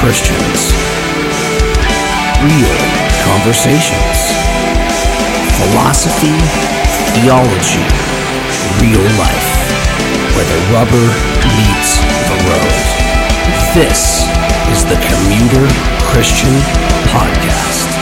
Christians. Real conversations. Philosophy, theology, real life. Where the rubber meets the road. This is the Commuter Christian Podcast.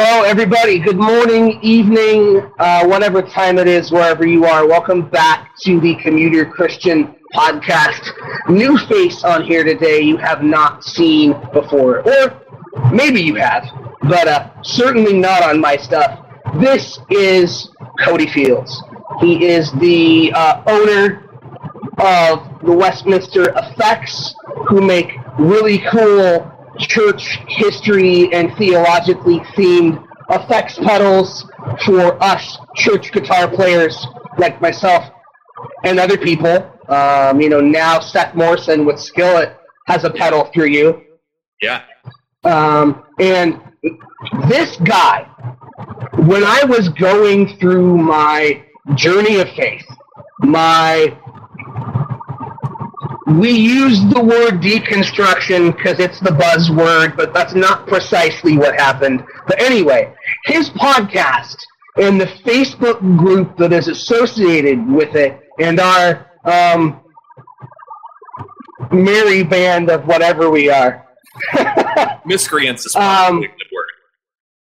Hello, everybody. Good morning, evening, uh, whatever time it is, wherever you are. Welcome back to the Commuter Christian Podcast. New face on here today you have not seen before, or maybe you have, but uh, certainly not on my stuff. This is Cody Fields. He is the uh, owner of the Westminster Effects, who make really cool church history and theologically themed effects pedals for us church guitar players like myself and other people. Um, you know, now Seth Morrison with Skillet has a pedal for you. Yeah. Um, and this guy, when I was going through my journey of faith, my we use the word deconstruction because it's the buzzword, but that's not precisely what happened. But anyway, his podcast and the Facebook group that is associated with it and our um, merry band of whatever we are. Miscreants is Um, a good word.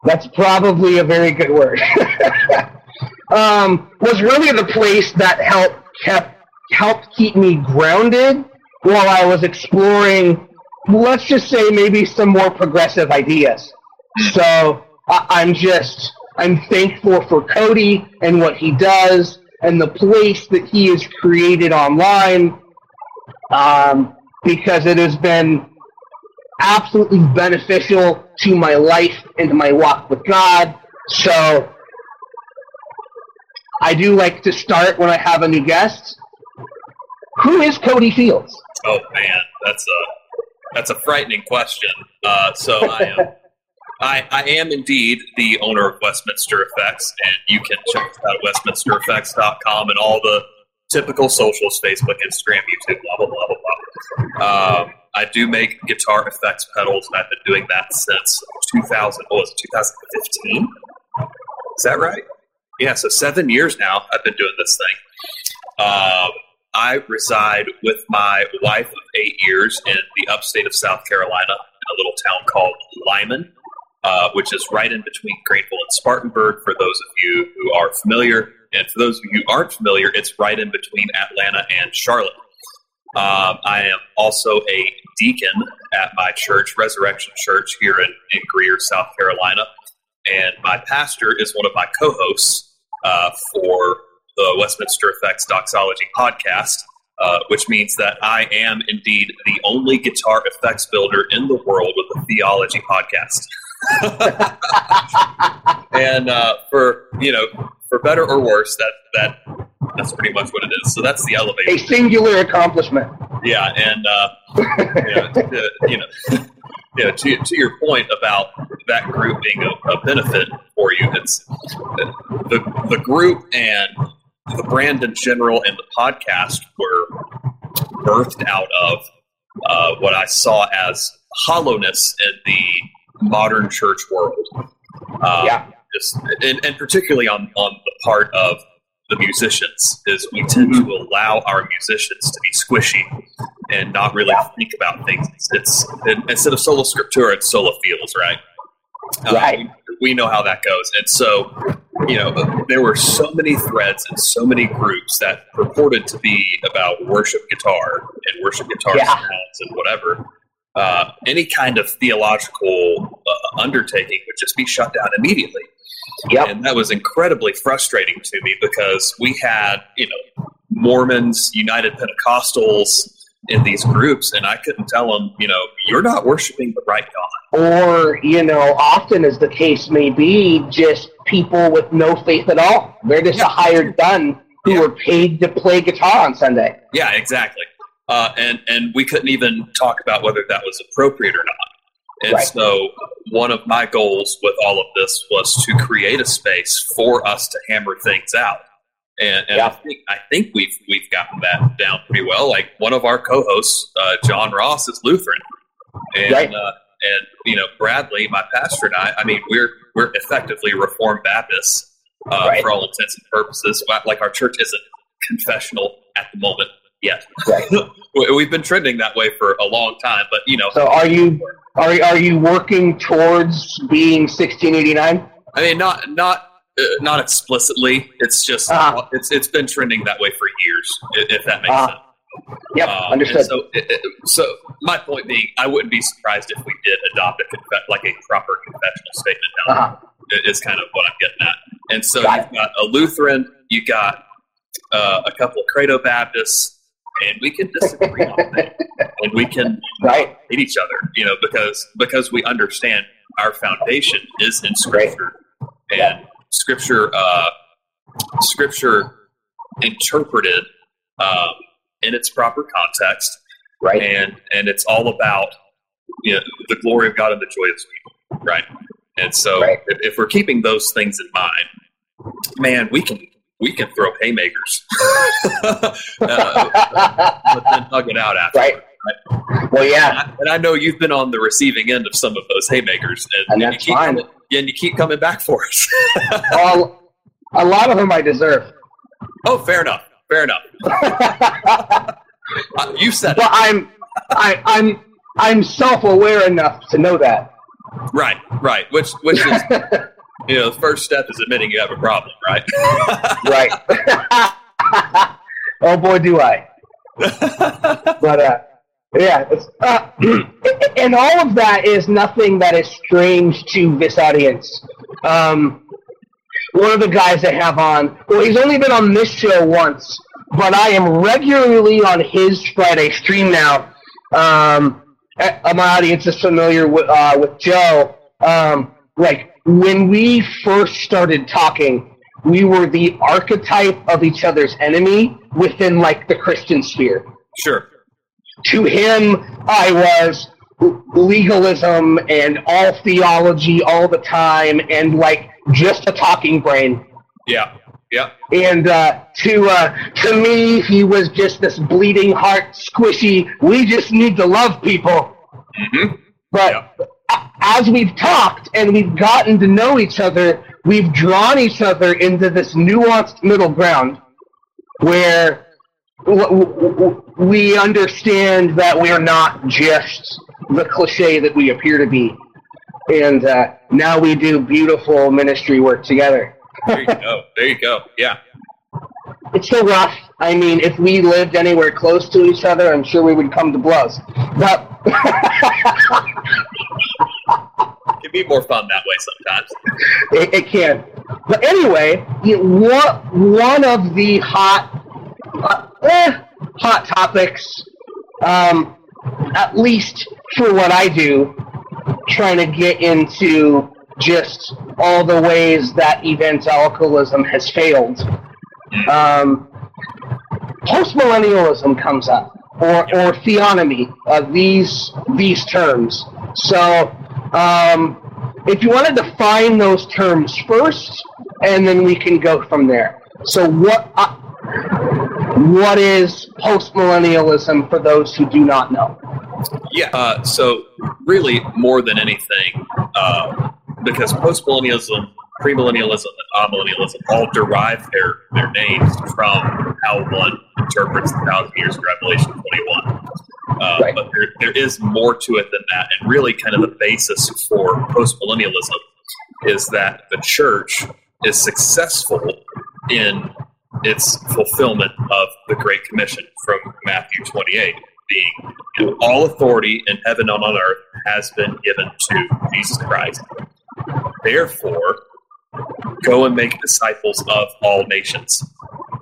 That's probably a very good word. um, was really the place that helped kept helped keep me grounded while I was exploring. Let's just say maybe some more progressive ideas. So I, I'm just I'm thankful for Cody and what he does and the place that he has created online um, because it has been absolutely beneficial to my life and my walk with God. So I do like to start when I have a new guest. Who is Cody Fields? Oh man, that's a that's a frightening question. Uh, so I am I, I am indeed the owner of Westminster Effects, and you can check us out at westminstereffects.com and all the typical socials: Facebook, Instagram, YouTube, blah blah blah blah blah. Um, I do make guitar effects pedals, and I've been doing that since 2000. Oh, was it 2015? Is that right? Yeah, so seven years now I've been doing this thing. Um, I reside with my wife of eight years in the upstate of South Carolina in a little town called Lyman, uh, which is right in between Greenville and Spartanburg for those of you who are familiar. And for those of you who aren't familiar, it's right in between Atlanta and Charlotte. Um, I am also a deacon at my church, Resurrection Church, here in, in Greer, South Carolina. And my pastor is one of my co hosts uh, for the Westminster Effects Doxology podcast, uh, which means that I am indeed the only guitar effects builder in the world with a theology podcast. and uh, for you know, for better or worse, that that that's pretty much what it is. So that's the elevation. A singular accomplishment. Yeah, and uh, you know, to, you know, you know, to, to your point about that group being a, a benefit for you, it's the the group and the brand in general and the podcast were birthed out of uh, what I saw as hollowness in the modern church world. Um, Yeah. Just, and, and particularly on, on the part of the musicians is we tend to allow our musicians to be squishy and not really think about things. It's, it, instead of sola scriptura, it's sola feels, right? Uh, Right. we know how that goes. And so, you know, there were so many threads and so many groups that purported to be about worship guitar and worship guitar Yeah. sounds and whatever. Uh, any kind of theological uh, undertaking would just be shut down immediately. Yep. And that was incredibly frustrating to me because we had, you know, Mormons, United Pentecostals, in these groups, and I couldn't tell them, you know, you're not worshiping the right God. Or, you know, often as the case may be, just people with no faith at all. They're just Yeah. a hired gun who Yeah. were paid to play guitar on Sunday. Yeah, exactly. Uh, and and we couldn't even talk about whether that was appropriate or not. And Right. so, one of my goals with all of this was to create a space for us to hammer things out. And, and I think I think we've we've gotten that down pretty well. Like one of our co-hosts, uh, John Ross, is Lutheran, and Right. uh, and you know Bradley, my pastor, and I. I mean, we're we're effectively Reformed Baptists uh, Right. for all intents and purposes. Like our church isn't confessional at the moment yet. Right. We- We've been trending that way for a long time, but you know, So are you are are you working towards being 1689? I mean, not not uh, not explicitly. It's just Uh-huh. it's it's been trending that way for years, if that makes Uh-huh. sense. Yep, Um, understood. So, it, it- so my point being, I wouldn't be surprised if we did adopt a confe- like a proper confessional statement. Now, Uh-huh. is kind of what I'm getting at. And so Got you've got a Lutheran, you got uh, a couple of Credo Baptists, and we can disagree on that, and we can Right. hate each other, you know, because because we understand our foundation is in Scripture, and Scripture, uh, Scripture interpreted um, in its proper context, Right. and and it's all about you know, the glory of God and the joy of His people, right? And so, Right. if, if we're keeping those things in mind, man, we can we can throw haymakers, uh, but then hug it out after. right. Well, yeah. And I, and I know you've been on the receiving end of some of those haymakers, and, And you keep fine. And you keep coming back for us. Well, a lot of them I deserve. oh, fair enough, fair enough. Uh, you said it. I'm I, I'm I'm self-aware enough to know that. right, right. Which which is you know the first step is admitting you have a problem, right? right. oh boy, do I. But uh, yeah, uh, and all of that is nothing that is strange to this audience. Um, one of the guys I have on, well, he's only been on this show once, but I am regularly on his Friday stream now. Um, uh, my audience is familiar with uh, with Joe. Um, like when we first started talking, we were the archetype of each other's enemy within like the Christian sphere. sure. To him, I was legalism and all theology all the time, and like just a talking brain. Yeah, yeah, And uh, to uh, to me, he was just this bleeding heart, squishy. We just need to love people. hmm But a- as we've talked and we've gotten to know each other, we've drawn each other into this nuanced middle ground where we understand that we're not just the cliche that we appear to be. And uh, now we do beautiful ministry work together. There you go. There you go. Yeah. It's so rough. I mean, if we lived anywhere close to each other, I'm sure we would come to blows. But It can be more fun that way sometimes. it, it can. But anyway, you, one, one of the hot, uh, eh, hot topics, um, at least for what I do, trying to get into just all the ways that evangelicalism has failed. Um, postmillennialism comes up, or, or theonomy, uh, these these terms. So, um, if you want to define those terms first, and then we can go from there. So, what uh, what is postmillennialism for those who do not know? Yeah. Uh, so really, more than anything, uh, because postmillennialism, premillennialism, and amillennialism all derive their their names from how one interprets the thousand years of Revelation twenty one. Uh, Right. But there, there is more to it than that, and really, kind of the basis for postmillennialism is that the church is successful in its fulfillment of the Great Commission from Matthew 28, being you know, all authority in heaven and on earth has been given to Jesus Christ. Therefore, go and make disciples of all nations.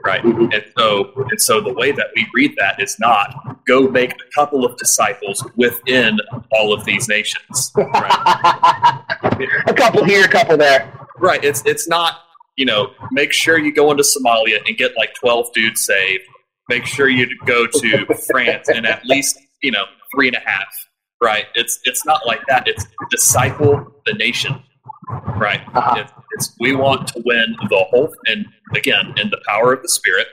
Right, and so and so the way that we read that is not go make a couple of disciples within all of these nations. Right? a couple here, a couple there. right. It's it's not you know make sure you go into Somalia and get like twelve dudes saved. Make sure you go to France and at least you know three and a half. Right. It's it's not like that. It's disciple the nation. Right. Uh-huh. It's, it's we want to win the whole and again in the power of the Spirit.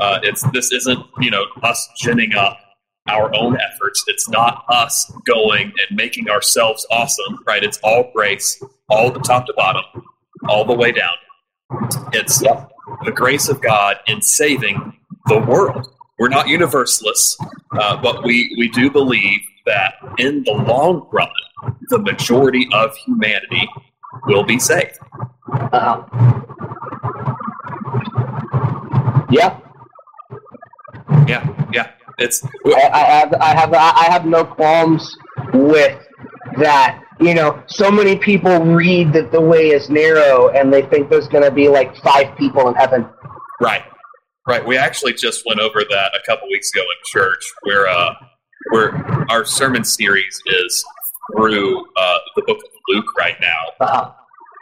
Uh, it's this isn't you know us ginning up our own efforts. It's not us going and making ourselves awesome, right? It's all grace, all the top to bottom, all the way down. It's Yep. the grace of God in saving the world. We're not universalists, uh, but we, we do believe that in the long run, the majority of humanity will be saved. Uh-huh. Yeah, Yeah, yeah. It's I, I have, I have, I have no qualms with that. You know, so many people read that the way is narrow, and they think there's going to be like five people in heaven. Right, right. We actually just went over that a couple weeks ago in church, where uh, where our sermon series is through uh, the book of Luke right now. Uh-huh.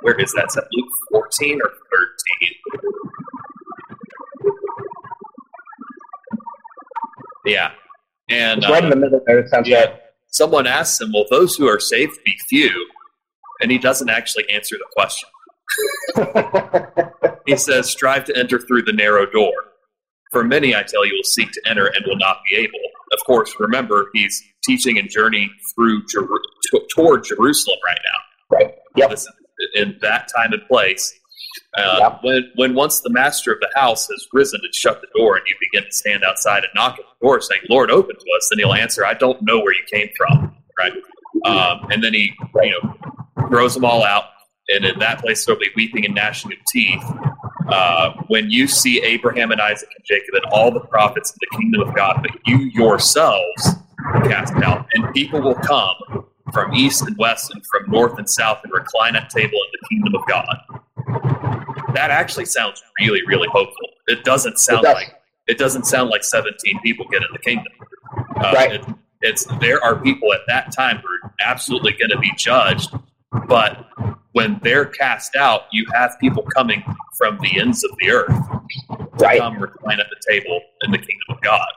Where is that? Is that Luke fourteen or thirteen? Yeah, and It's right in the uh, middle there. It sounds yeah, right. Someone asks him, "Will those who are saved be few?" And he doesn't actually answer the question. He says, Strive to enter through the narrow door. For many, I tell you, will seek to enter and will not be able. Of course, remember, he's teaching and journeying through Jeru- t- toward Jerusalem right now. Right. Yep. This is in that time and place. Uh, Yep. when, when once the master of the house has risen and shut the door, and you begin to stand outside and knock at door, saying, "Lord, open to us," then he'll answer, "I don't know where you came from." Right, um, and then he, you know, throws them all out, and in that place there'll be weeping and gnashing of teeth. Uh, when you see Abraham and Isaac and Jacob and all the prophets in the kingdom of God, but you yourselves cast out, and people will come from east and west and from north and south and recline at table in the kingdom of God. That actually sounds really, really hopeful. It doesn't sound like it doesn't sound like 17 people get in the kingdom. Uh, Right. it- it's there are people at that time who are absolutely going to be judged, but when they're cast out, you have people coming from the ends of the earth to Right. come recline at the table in the kingdom of God.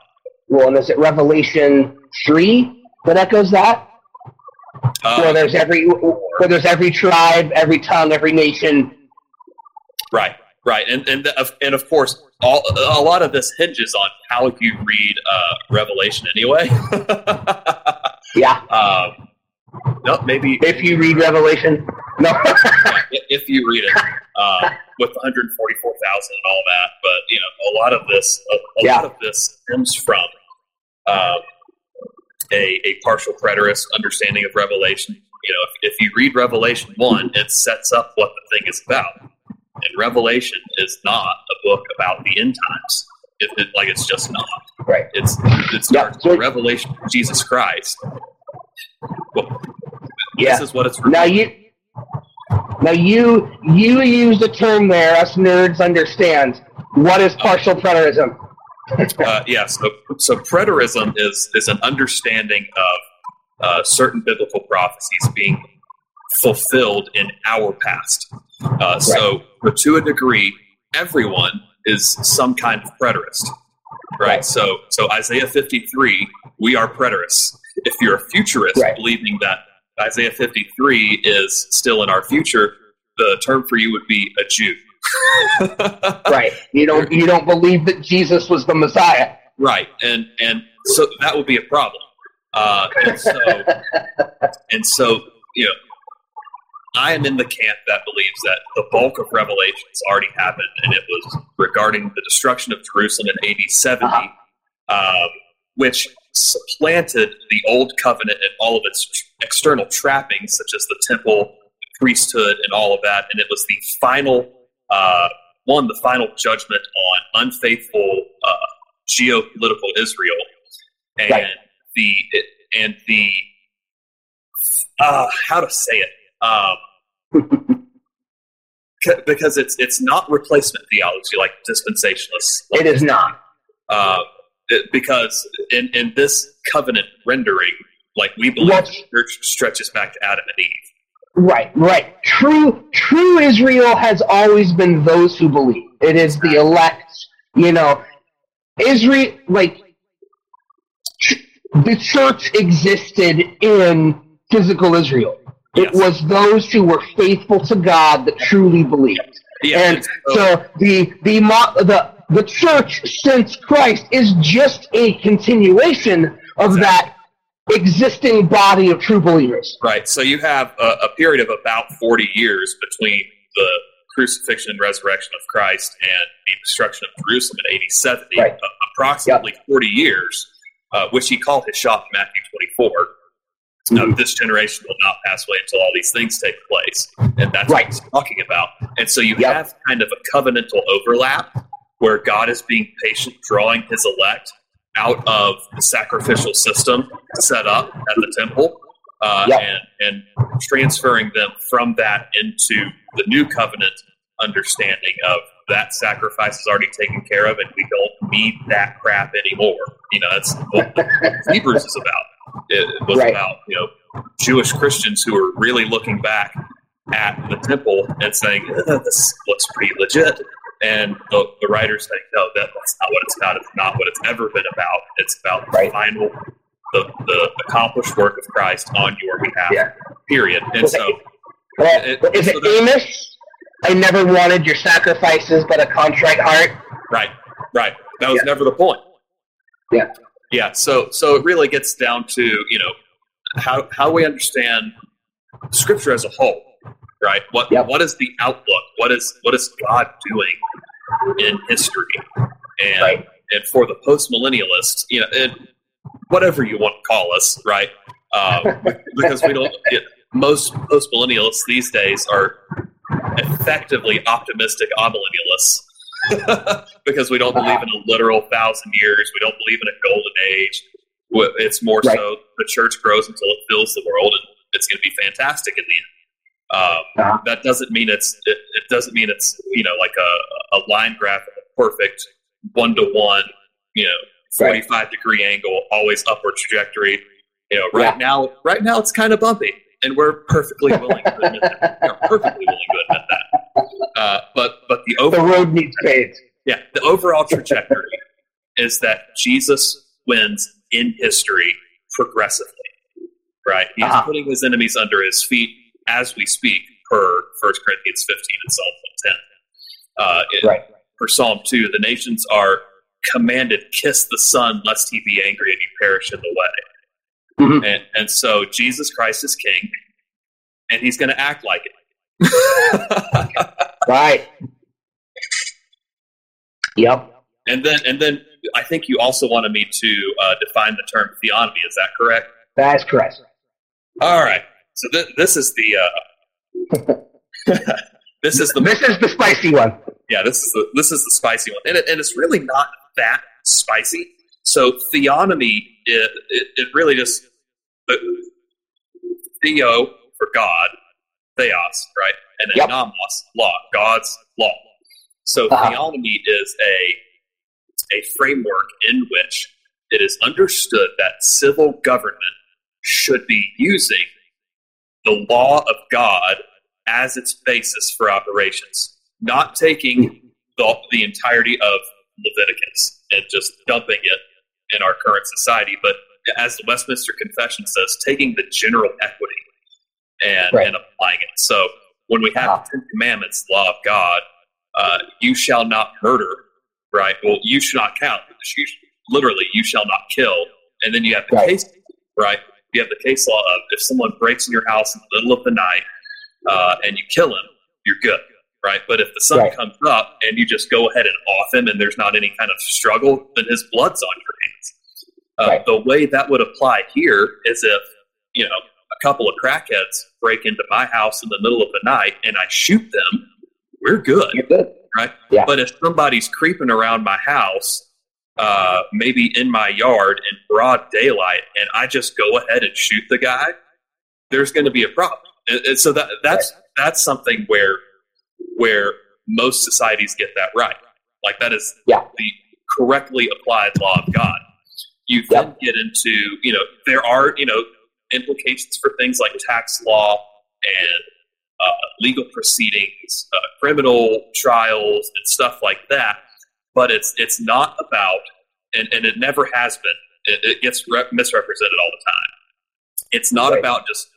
Well, and is it Revelation three that echoes that? Uh, where there's every where there's every tribe, every tongue, every nation. Right, right, and and the, of- and of course, all a lot of this hinges on how you read uh, Revelation, anyway. Yeah. um, no, maybe If you read Revelation, no. if you read it uh, with 144,000 and all that, but you know, a lot of this, a, a Yeah. lot of this stems from um, a, a partial preterist understanding of Revelation. You know, if, if you read Revelation one, it sets up what the thing is about. And Revelation is not a book about the end times. It, it, like it's just not. right. It's it Yeah, so- Revelation of Jesus Christ. Well, Yeah. this is what it's. Now you. Now you you use the term there. Us nerds understand. What is partial preterism? uh, yeah, so, so preterism is is an understanding of uh, certain biblical prophecies being fulfilled in our past. Uh, So, but to a degree, everyone is some kind of preterist, right? Right. So, so Isaiah fifty three, we are preterists. If you're a futurist, Right. believing that Isaiah fifty three is still in our future, the term for you would be a Jew. Right. You don't you don't believe that Jesus was the Messiah. Right, and and so that would be a problem. Uh, and so and so you know, I am in the camp that believes that the bulk of Revelations already happened, and it was regarding the destruction of Jerusalem in AD 70, um, which supplanted the old covenant and all of its external trappings, such as the temple, the priesthood, and all of that, and it was the final uh, one, the final judgment on unfaithful uh, geopolitical Israel, and Right. the and the uh, how to say it um, because it's it's not replacement theology like dispensationalists. It is not. Uh, it, because in in this covenant rendering, like we believe, Yes. the church stretches back to Adam and Eve. Right, right. True, true Israel has always been those who believe. It is the elect. You know, Israel, like the church existed in physical Israel. It Yes. was those who were faithful to God that truly believed. And so the the the the church since Christ is just a continuation of that existing body of true believers. Right. So you have a, a period of about 40 years between the crucifixion and resurrection of Christ and the destruction of Jerusalem in AD 70, Right. approximately 40 years, uh, which he called his shop in Matthew 24. Mm-hmm. Uh, this generation will not pass away until all these things take place. And that's Right. what he's talking about. And so you Yep. have kind of a covenantal overlap where God is being patient, drawing his elect out of the sacrificial system set up at the temple uh, Yep. and, and transferring them from that into the new covenant understanding of that sacrifice is already taken care of and we don't need that crap anymore. You know, that's what Hebrews is about. It was Right. about, you know, Jewish Christians who are really looking back at the temple and saying, this looks pretty legit. And the, the writers think, no, that, that's not what it's about. It's not what it's ever been about. It's about the final, the, the accomplished work of Christ on your behalf, Yeah. period. And so, Well, It- is so it that- Amos? I never wanted your sacrifices, but a contrite heart. right, right. That was Yeah. never the point. Yeah. Yeah. So, so it really gets down to, you know, how, how we understand scripture as a whole, right? What, Yep. what is the outlook? What is, what is God doing in history? And, Right. and for the post millennialists, you know, and whatever you want to call us, right? Um, because we don't get most post millennialists these days are effectively optimistic amillennialists because we don't believe in a literal thousand years. We don't believe in a golden age. It's more Right. so the church grows until it fills the world, and it's going to be fantastic in the end. Um, Uh-huh. That doesn't mean it's it, it doesn't mean it's you know like a, a line graph of a perfect one to one you know Right. 45 degree angle, always upward trajectory. You know, right Yeah. now, right now it's kind of bumpy, and we're perfectly willing to admit that. We're perfectly willing to admit that. Uh, but but the The overall, road needs paved. yeah, the overall trajectory is that Jesus wins in history progressively. Right, he's Uh-huh. putting his enemies under his feet as we speak, per 1 Corinthians 15 and Psalm 10. Uh, in- Right. for Psalm 2, the nations are commanded, kiss the Son, lest he be angry and you perish in the way. Mhm. And, and so Jesus Christ is king, and he's going to act like it. Right. Yep. and then, and then I think you also wanted me to uh, define the term theonomy. Is that correct? That is correct. All right. So th- this is the uh, this is the This is the spicy one. yeah this is the this is the spicy one, and, it, and it's really not that spicy. So theonomy, it, it, it really just theo for God, theos, right, and then Yep. nomos, law, God's law. So Uh-huh. theonomy is a a framework in which it is understood that civil government should be using the law of God as its basis for operations, not taking the, the entirety of Leviticus and just dumping it in our current society, but as the Westminster Confession says, taking the general equity and, Right. and applying it. So when we have Ah. the Ten Commandments, law of God, uh, you shall not murder, right? Well, you should not count. You, literally, you shall not kill. And then you have the Right. case, right? You have the case law of if someone breaks in your house in the middle of the night uh, and you kill him, you're good, right? But if the sun Right. comes up and you just go ahead and off him and there's not any kind of struggle, then his blood's on your hands. Uh, Right. The way that would apply here is if, you know, a couple of crackheads break into my house in the middle of the night and I shoot them, we're good. Good. Right. Yeah. But if somebody's creeping around my house, uh, maybe in my yard in broad daylight, and I just go ahead and shoot the guy, there's going to be a problem. And, and so that that's that's something where where most societies get that right. Like that is Yeah. the correctly applied law of God. You then get into, you know, there are, you know, implications for things like tax law and uh, legal proceedings, uh, criminal trials, and stuff like that. But it's it's not about, and, and it never has been. It, it gets re- misrepresented all the time. It's not Right. about just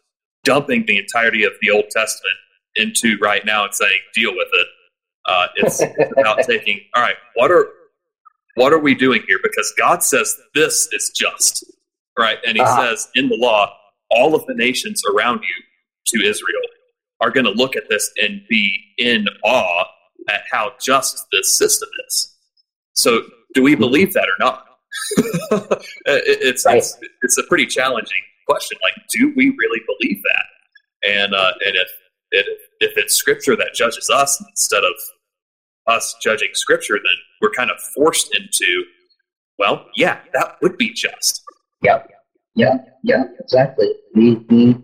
dumping the entirety of the Old Testament into right now and saying deal with it. Uh, it's about taking all right. What are what are we doing here? Because God says this is just, right? And He Uh-huh. says in the law, all of the nations around you to Israel are going to look at this and be in awe at how just this system is. So, do we believe that or not? It- it's, Right. it's it's a pretty challenging question. Like, do we really believe that? And uh, and if it, if it's Scripture that judges us instead of us judging Scripture, then we're kind of forced into, well, yeah, that would be just. Yeah, yeah, yeah, exactly. We, we,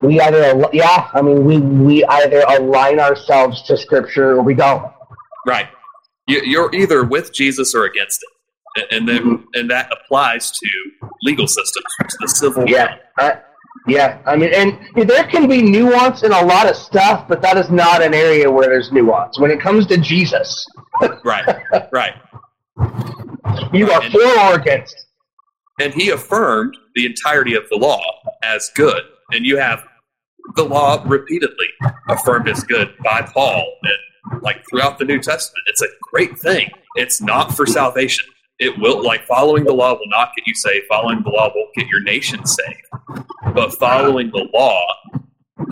we either, al- yeah, I mean, we, we either align ourselves to Scripture or we don't. Right. You, you're either with Jesus or against it, and, and then mm-hmm. and that applies to legal systems, to the civil. Yeah, yeah. I mean, and there can be nuance in a lot of stuff, but that is not an area where there's nuance. When it comes to Jesus, Right. Right. you are And- for or against. And he affirmed the entirety of the law as good, and you have the law repeatedly affirmed as good by Paul and like throughout the New Testament. It's a great thing. It's not for salvation. It will like following the law will not get you saved. Following the law won't get your nation saved. But following the law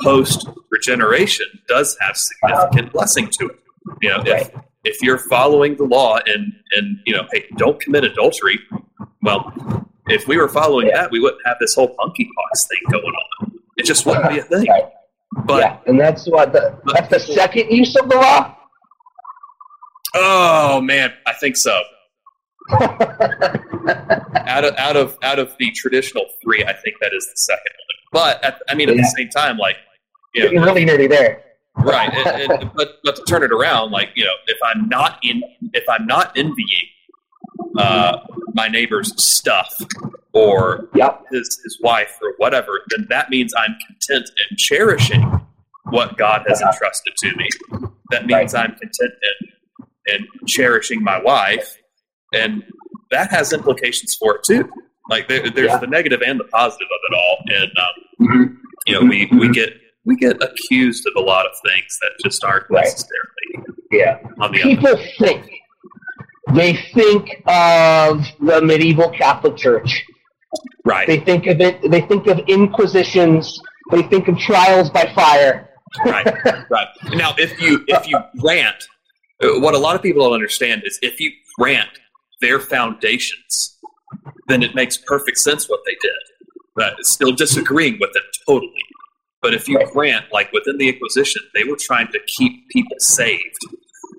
post regeneration does have significant blessing to it. You know, if if you're following the law and and you know, hey, don't commit adultery. Well, if we were following Yeah. that, we wouldn't have this whole monkeypox thing going on. It just wouldn't be a thing. But yeah, and that's what the, that's the second use of the law. oh man, I think so. out of out of out of the traditional three, I think that is the second one. But at, I mean, at Yeah. the same time, like you know, really nerdy there. right but but to turn it around like you know if i'm not in if i'm not envying uh my neighbor's stuff or Yep. his his wife or whatever then that means i'm content and cherishing what god has Yeah. entrusted to me that means i'm content and and cherishing my wife and that has implications for it too like there, there's Yeah. the negative and the positive of it all and um, Mhm. you know we we get we get accused of a lot of things that just aren't Right. necessarily Yeah. on the other. People think they think of the medieval Catholic Church. Right, They think of it. They think of inquisitions. They think of trials by fire. right, right. Now, if you if you grant uh, what a lot of people don't understand is if you grant their foundations, then it makes perfect sense what they did. But still disagreeing with it totally. But if you grant, like within the Inquisition, they were trying to keep people saved.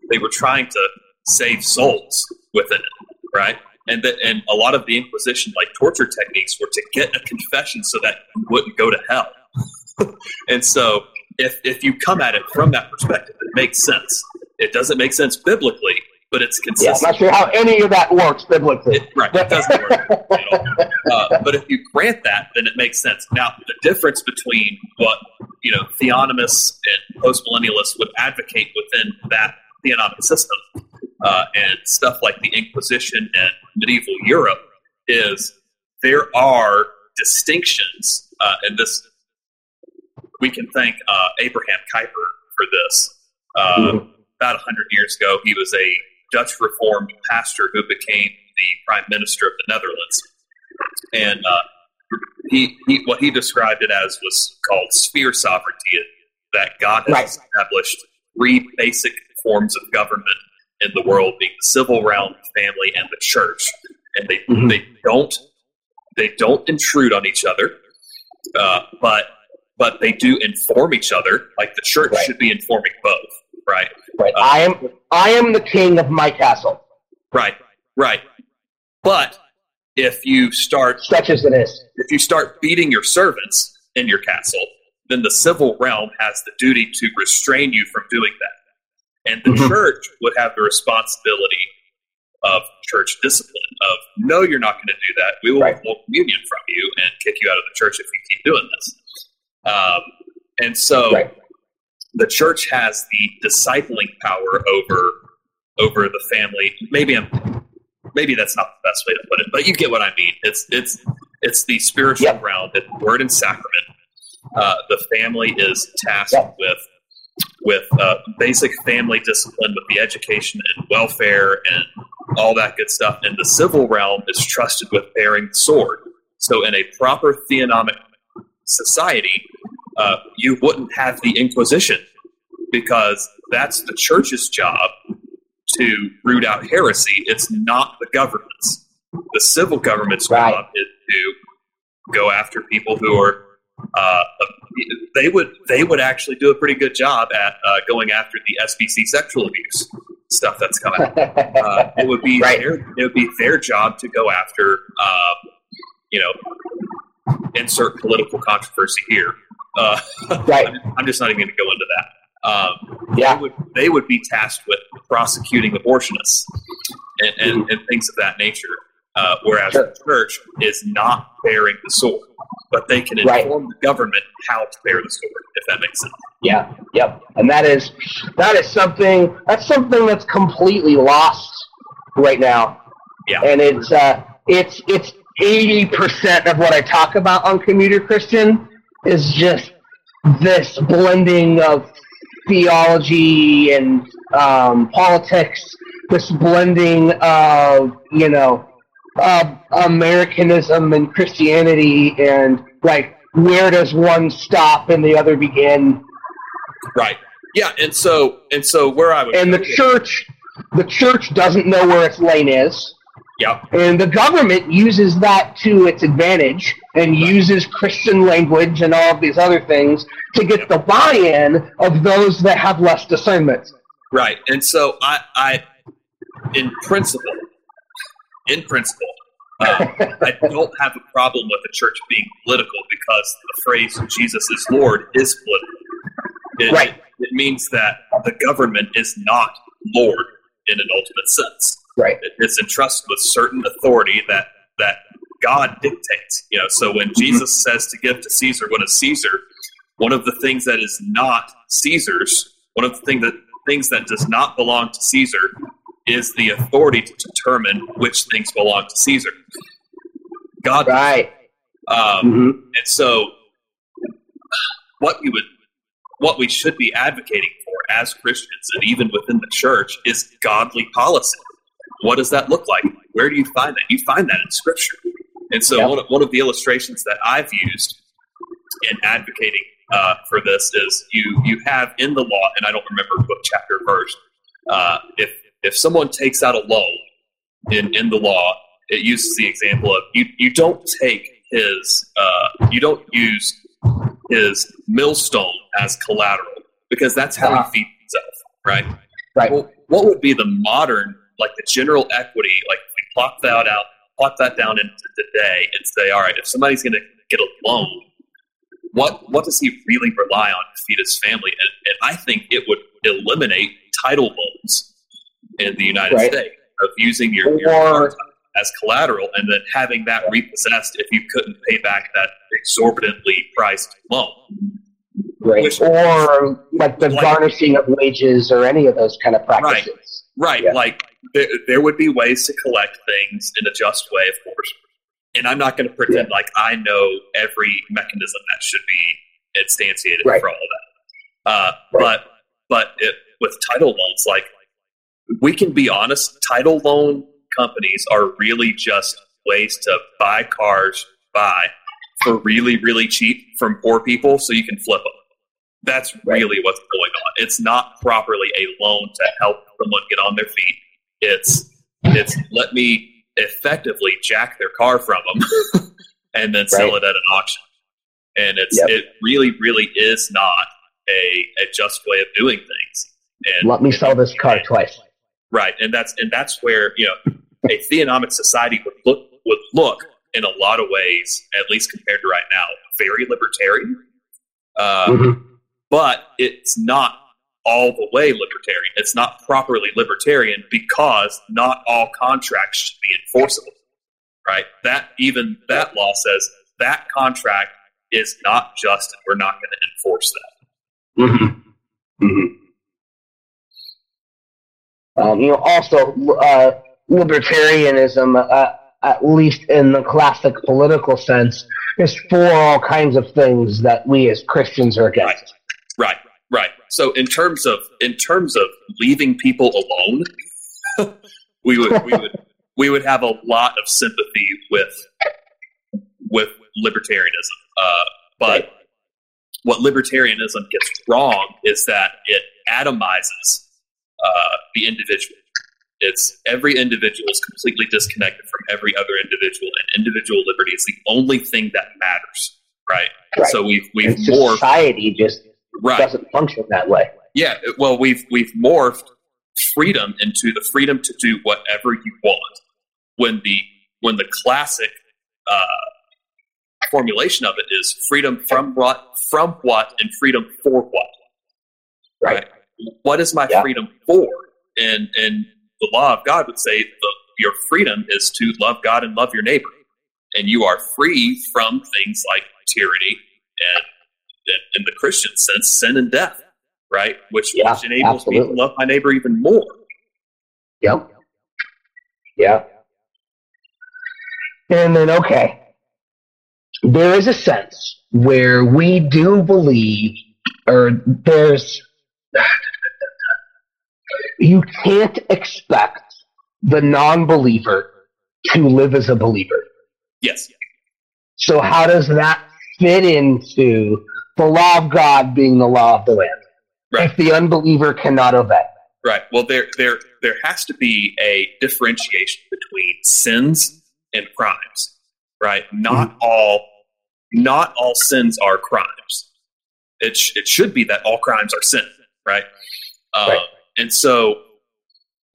They were trying to save souls within it, right? And that, and a lot of the Inquisition, like torture techniques, were to get a confession so that you wouldn't go to hell. and so, if if you come at it from that perspective, it makes sense. It doesn't make sense biblically, but it's Yeah, I'm not sure how any of that works biblically. It, right, it doesn't work at all. Uh, but if you grant that, then it makes sense. Now, the difference between what you know theonomists and postmillennialists would advocate within that theonomic system uh, and stuff like the Inquisition and medieval Europe is there are distinctions, uh, and this we can thank uh, Abraham Kuyper for this. Uh, Mhm. About hundred years ago, he was a Dutch Reformed pastor who became the Prime Minister of the Netherlands, and uh, he, he what he described it as was called sphere sovereignty. That God has Right. established three basic forms of government in the world, being the civil realm, family, and the church, and they Mhm. they don't they don't intrude on each other, uh, but but they do inform each other. Like the church Right. should be informing both, right? Right. Uh, I am. I am the king of my castle, Right, right. But if you start such as it is. if you start beating your servants in your castle, then the civil realm has the duty to restrain you from doing that. And the Mhm. church would have the responsibility of church discipline of no you're not going to do that we will Right. withhold communion from you and kick you out of the church if you keep doing this um, and so Right. The church has the discipling power over over the family maybe i'm maybe that's not the best way to put it but you get what i mean it's it's it's the spiritual Yep. ground it's word and sacrament uh, the family is tasked Yep. with with uh, basic family discipline with the education and welfare and all that good stuff and the civil realm is trusted with bearing the sword so in a proper theonomic society uh, you wouldn't have the inquisition because that's the church's job to root out heresy it's not the government's the civil government's Right. job is to go after people who are uh, they would they would actually do a pretty good job at uh, going after the SBC sexual abuse stuff that's coming. Uh, it would be Right. their it would be their job to go after um, you know insert political controversy here. Uh, right. I'm just not even going to go into that. Um, Yeah. they would they would be tasked with prosecuting abortionists and, and, and things of that nature. Uh, whereas Sure. the church is not bearing the sword, but they can Right. inform the government how to bear the sword, if that makes sense. Yeah, yep. And that is that is something that's something that's completely lost right now. Yeah. And it's uh it's it's eighty percent of what I talk about on Commuter Christian is just this blending of theology and um, politics, this blending of, you know, uh, Americanism and Christianity and like where does one stop and the other begin? Right. Yeah, and so and so where I would and the church the church doesn't know where its lane is yeah and the government uses that to its advantage and uses christian language and all of these other things to get the buy-in of those that have less discernment right, and so I I in principle in principle uh, I don't have a problem with the church being political because the phrase "Jesus is Lord" is political. It, Right. it, it means that the government is not Lord in an ultimate sense. Right It- It's entrusted with certain authority that that God dictates. You know, so when Jesus says to give to Caesar what is Caesar, one of the things that is not Caesar's, one of the thing that things that does not belong to Caesar is the authority to determine which things belong to Caesar. God, right um, hmm and so what you would what we should be advocating for as Christians and even within the church is godly policy. What does that look like? Where do you find that? You find that in scripture. And so Yep. one, of, one of the illustrations that I've used in advocating uh, for this is you you have in the law, and I don't remember what chapter or verse. Uh, if if someone takes out a loan in in the law, it uses the example of you you don't take his uh, you don't use his millstone as collateral because that's how he feeds himself, right? right Well, what would be the modern, like the general equity, like we plot that out, plot that down into today and say, all right, if somebody's going to get a loan, what what does he really rely on to feed his family? And, and I think it would eliminate title loans in the United Right. States of using your, your Or- as collateral and then having that repossessed if you couldn't pay back that exorbitantly priced loan. right Which- or like the Like- garnishing of wages or any of those kind of practices Right. Yeah. Like there, there would be ways to collect things in a just way, of course. And I'm not going to pretend like I know every mechanism that should be instantiated Right. for all of that. Uh, Right. But but it, with title loans, like we can be honest, title loan companies are really just ways to buy cars, buy for really really cheap from poor people, so you can flip them. That's Right. really what's going on. It's not properly a loan to help someone get on their feet. It's it's let me effectively jack their car from them and then sell Right. it at an auction. And it's Yep. it really really is not a a just way of doing things. And let me sell this car twice Right, and that's and that's where you know a theonomic society would look would look in a lot of ways, at least compared to right now, very libertarian. Uh, Mhm. But it's not all the way libertarian. It's not properly libertarian because not all contracts should be enforceable. Right? That even that law says that contract is not just, and we're not going to enforce that. Mm-hmm. Mm-hmm. Um, you know, also uh, libertarianism, uh, at least in the classic political sense, is for all kinds of things that we as Christians are against. Right, right, right. So in terms of in terms of leaving people alone, we would we would we would have a lot of sympathy with with libertarianism. Uh, but what libertarianism gets wrong is that it atomizes uh, the individual. It's every individual is completely disconnected from every other individual, and individual liberty is the only thing that matters, right? right. So we've we've and society just right. doesn't function that way. Yeah, well, we've we've morphed freedom into the freedom to do whatever you want. When the when the classic uh, formulation of it is freedom from what from what and freedom for what. Right. right? What is my yeah. freedom for? And and the law of God would say the, your freedom is to love God and love your neighbor. And you are free from things like tyranny and, in the Christian sense, sin and death, right? Which, yeah, which enables absolutely. me to love my neighbor even more. Yep. Yeah. And then, okay, there is a sense where we do believe, or there's you can't expect the non believer to live as a believer. Yes. So, how does that fit into the law of God being the law of the land? Right. If the unbeliever cannot obey. Right. Well, there, there, there has to be a differentiation between sins and crimes. Right. Not mm-hmm. all, not all sins are crimes. It, sh- it should be that all crimes are sin. Right. Uh, right. And so,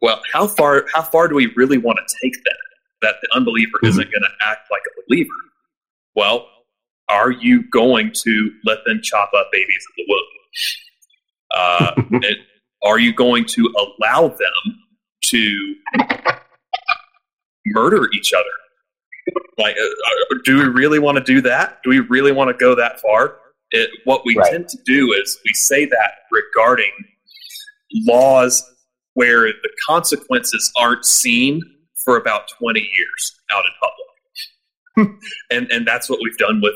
well, how far how far do we really want to take that? That the unbeliever mm-hmm. isn't going to act like a believer. Well, are you going to let them chop up babies in the womb? Uh, it, are you going to allow them to murder each other? Like, uh, uh do we really want to do that? Do we really want to go that far? It, what we right. tend to do is we say that regarding laws where the consequences aren't seen for about 20 years out in public. and, and that's what we've done with,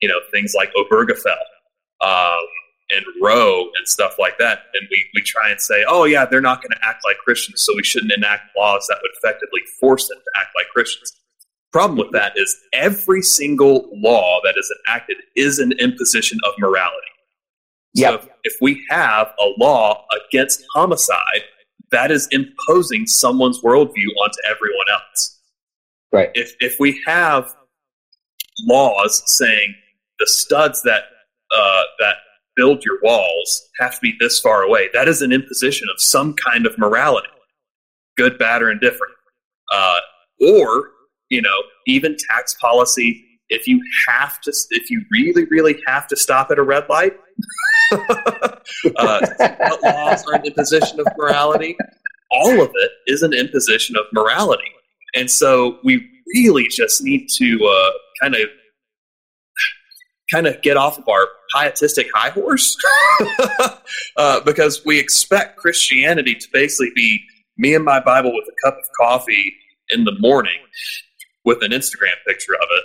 you know, things like Obergefell um, and Roe and stuff like that. And we, we try and say, oh, yeah, they're not going to act like Christians, so we shouldn't enact laws that would effectively force them to act like Christians. Problem with that is every single law that is enacted is an imposition of morality. So if, if we have a law against homicide, that is imposing someone's worldview onto everyone else. Right. If if we have laws saying the studs that uh, that build your walls have to be this far away, that is an imposition of some kind of morality, good, bad, or indifferent. Uh, or you know, even tax policy. If you have to, if you really, really have to stop at a red light, uh, laws are an imposition of morality. All of it is an imposition of morality. And so we really just need to uh, kind of kind of get off of our pietistic high horse uh, because we expect Christianity to basically be me and my Bible with a cup of coffee in the morning with an Instagram picture of it.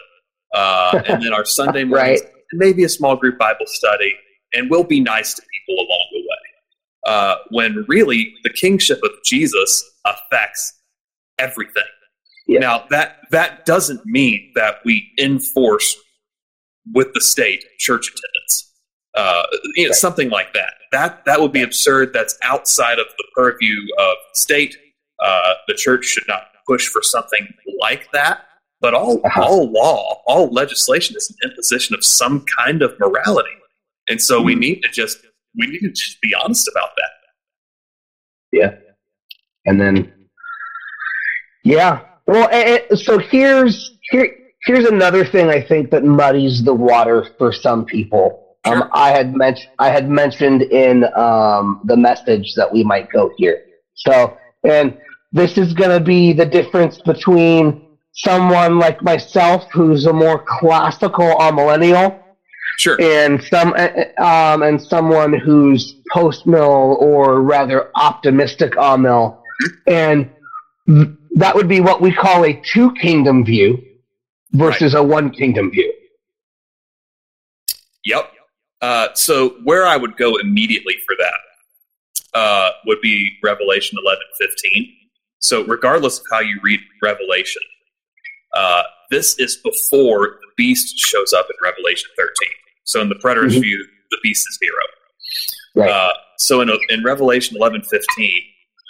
Uh, and then our Sunday morning, right. maybe a small group Bible study, and we'll be nice to people along the way. Uh, when really the kingship of Jesus affects everything. Yeah. Now that that doesn't mean that we enforce with the state church attendance. Uh, you know, right. something like that. That that would be absurd. That's outside of the purview of state. Uh, the church should not push for something like that. But all uh-huh. all law, all legislation is an imposition of some kind of morality. And so we hmm. need to just we need to just be honest about that. Yeah. And then yeah. Well, so here's here here's another thing I think that muddies the water for some people. Um, I had mentioned I had mentioned in um, the message that we might go here. So, and this is going to be the difference between someone like myself, who's a more classical amillennial, Sure. and some uh, um, and someone who's post mill or rather optimistic mill, and th- that would be what we call a two kingdom view versus a one kingdom view. Yep. Uh, so where I would go immediately for that uh, would be Revelation eleven fifteen. So regardless of how you read Revelation, uh, this is before the beast shows up in Revelation thirteen. So in the preterist Mhm. view, the beast is Nero. Right. Uh, so in, in Revelation eleven fifteen,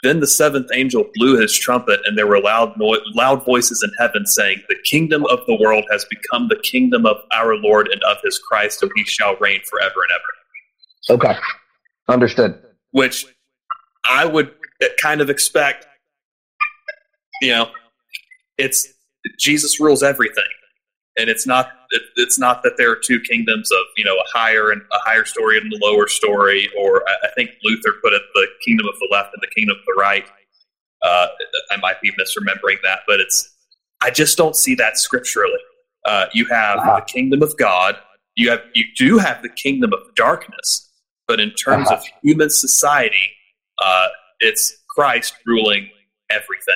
then the seventh angel blew his trumpet, and there were loud no- loud voices in heaven saying, "The kingdom of the world has become the kingdom of our Lord and of His Christ, and He shall reign forever and ever." Okay, understood. Which I would kind of expect. You know, it's Jesus rules everything, and it's not it, it's not that there are two kingdoms of you know a higher and a higher story and a lower story, or I, I think Luther put it the kingdom of the left and the kingdom of the right. Uh, I might be misremembering that, but it's I just don't see that scripturally. Uh, you have Uh-huh. the kingdom of God. You have you do have the kingdom of darkness, but in terms Uh-huh. of human society, uh, it's Christ ruling everything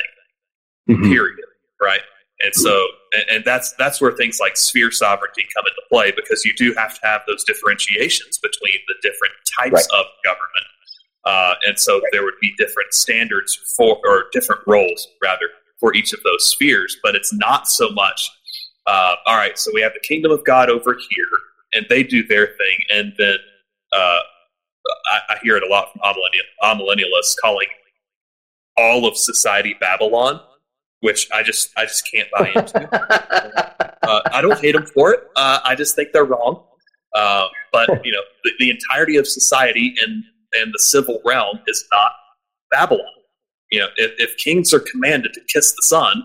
Mhm. period right and so and, that's that's where things like sphere sovereignty come into play because you do have to have those differentiations between the different types of government. Uh, and so there would be different standards for or different roles rather for each of those spheres but it's not so much uh, all right so we have the kingdom of god over here and they do their thing and then uh, I, I hear it a lot from amillennial- amillennialists calling all of society babylon which I just I just can't buy into. uh, I don't hate them for it. Uh, I just think they're wrong. Uh, but you know, the, the entirety of society and and the civil realm is not Babylon. You know, if, if kings are commanded to kiss the son,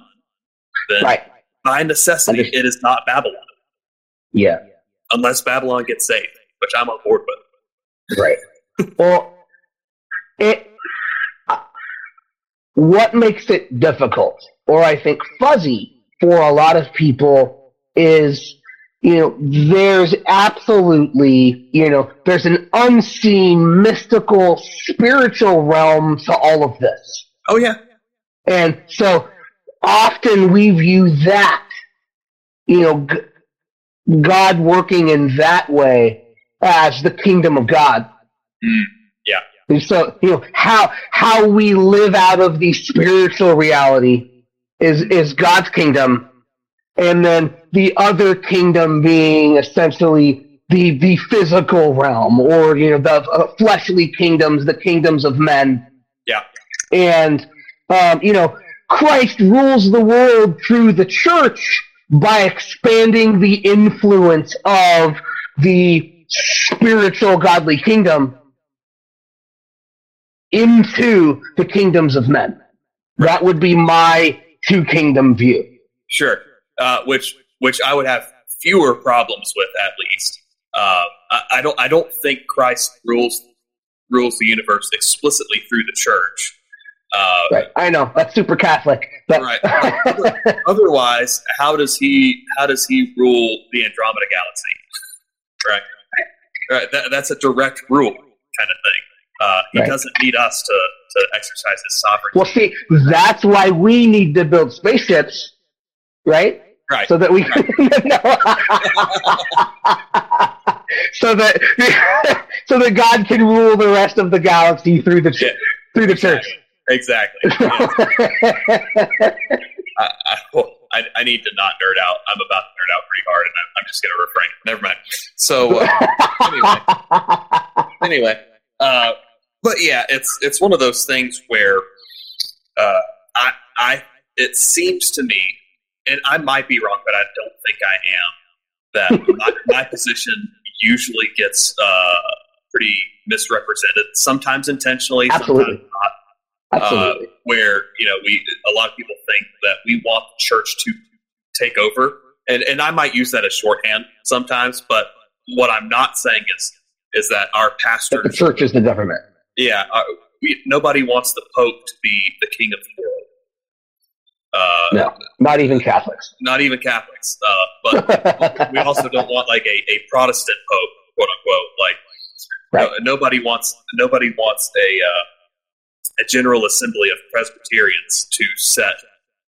then right. by necessity, Understood. it is not Babylon, Yeah. unless Babylon gets saved, which I'm on board with. Right. well, it. Uh, what makes it difficult, or I think fuzzy for a lot of people, is you know there's absolutely you know there's an unseen, mystical, spiritual realm to all of this. Oh yeah, And so often we view that, you know, g- God working in that way as the kingdom of God. Mm, yeah. And so, you know, how how we live out of the spiritual reality is is God's kingdom, and then the other kingdom being essentially the the physical realm, or you know, the uh, fleshly kingdoms, the kingdoms of men. Yeah. And um, you know, Christ rules the world through the church by expanding the influence of the spiritual godly kingdom into the kingdoms of men. That would be my two kingdom view. Sure. Uh, which which I would have fewer problems with at least. Uh, I, I don't I don't think Christ rules rules the universe explicitly through the church. Uh, Right. I know that's super Catholic, but Right. Otherwise, how does he how does he rule the Andromeda galaxy? Right. Right. That, that's a direct rule kind of thing. Uh, he Right. doesn't need us to, to exercise his sovereignty. well, see, that's why we need to build spaceships, right? right. So that we so that so that God can rule the rest of the galaxy through the ch- Yeah. through the church. exactly. Yes. I, I, I need to not nerd out. I'm about to nerd out pretty hard, and I'm, I'm just going to refrain. Never mind. So uh, anyway, anyway, uh, but yeah, it's it's one of those things where uh, I I it seems to me, and I might be wrong, but I don't think I am. That my, my position usually gets uh, pretty misrepresented, sometimes intentionally, Absolutely. sometimes not Absolutely. where you know we a lot of people think that we want the church to take over and and I might use that as shorthand sometimes but what I'm not saying is is that our That pastor, the church is the government. Yeah, uh, we, nobody wants the Pope to be the king of the world. Uh, No, not even Catholics. Not even Catholics, uh, but we also don't want like a, a Protestant Pope, quote unquote. Like Right. no- nobody wants nobody wants a uh, a General Assembly of Presbyterians to set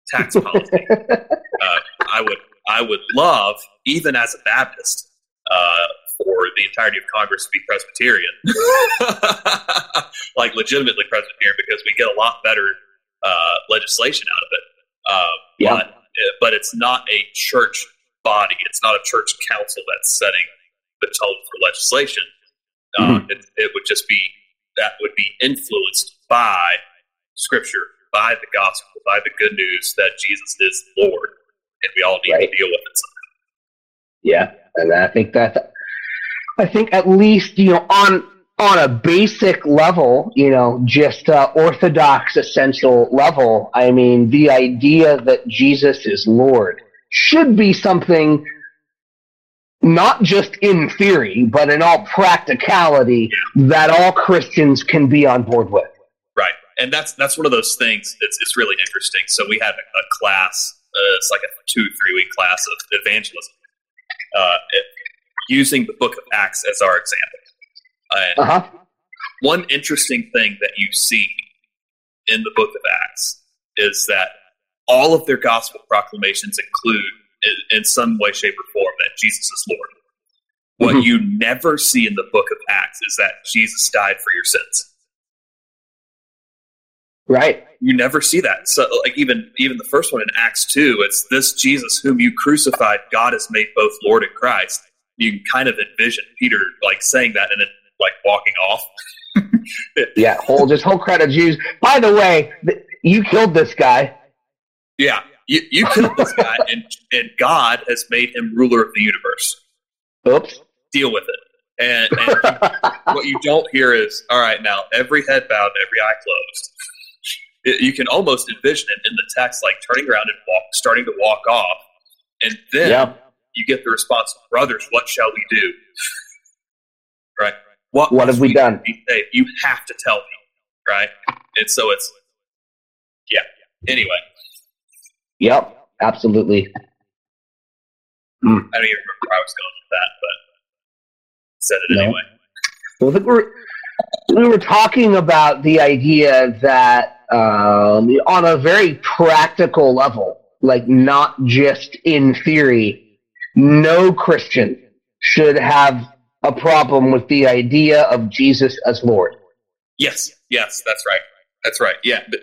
tax policy. uh, I would I would love, even as a Baptist, uh, for the entirety of Congress to be Presbyterian, like legitimately Presbyterian, because we get a lot better uh, legislation out of it. Uh, Yeah. But but it's not a church body. It's not a church council that's setting the tone for legislation. Uh, it, it would just be that would be influenced by Scripture, by the gospel, by the good news that Jesus is Lord, and we all need Right. to deal with it. Yeah, and I think that I think at least you know on on a basic level, you know, just uh, orthodox essential level. I mean, the idea that Jesus is Lord should be something not just in theory, but in all practicality that all Christians can be on board with. Right, and that's that's one of those things. It's it's really interesting. So we had a, a class. Uh, it's like a two three week class of evangelism, uh, using the Book of Acts as our example. And Uh huh. one interesting thing that you see in the Book of Acts is that all of their gospel proclamations include, in, in some way, shape, or form, that Jesus is Lord. What Mhm. you never see in the Book of Acts is that Jesus died for your sins. Right. you never see that. So, like even even the first one in Acts two, it's this Jesus whom you crucified. God has made both Lord and Christ. You kind of envision Peter like saying that and then like walking off. Yeah. Whole just whole crowd of Jews. By the way, th- you killed this guy. Yeah, you you killed this guy, and and God has made him ruler of the universe. Oops. Deal with it. And, and what you don't hear is, all right, now every head bowed, every eye closed. It- you can almost envision it in the text, like turning around and walk, starting to walk off, and then yeah. You get the response, brothers, what shall we do? Right? What, What have we done? be saved? You have to tell me, right? And so it's, yeah. Anyway, Yep. Absolutely. I don't even remember where I was going with that, but said it No. anyway. Well, I think we're, we were talking about the idea that um, on a very practical level, like not just in theory, no Christian should have a problem with the idea of Jesus as Lord. Yes, yes, that's right. That's right. Yeah, but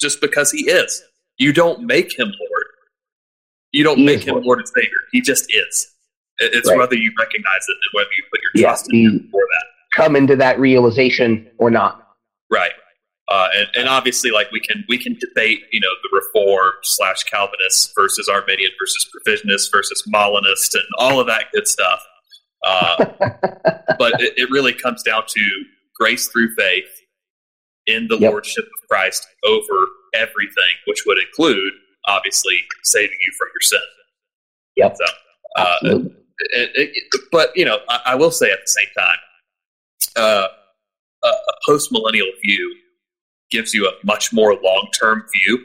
just because he is, you don't make him Lord. You don't He make him Lord. Lord and Savior. He just is. It's Right. whether you recognize it and whether you put your Yeah, trust in him for that. Come into that realization or not. Right. Uh, and, and obviously, like we can we can debate, you know, the Reform slash Calvinist versus Arminian versus Provisionist versus Molinist and all of that good stuff. Uh, but it, it really comes down to grace through faith in the Yep. lordship of Christ over everything, which would include obviously saving you from your sin. Yep. So, uh, it, it, but you know, I, I will say at the same time, uh, a, a post millennial view gives you a much more long term view.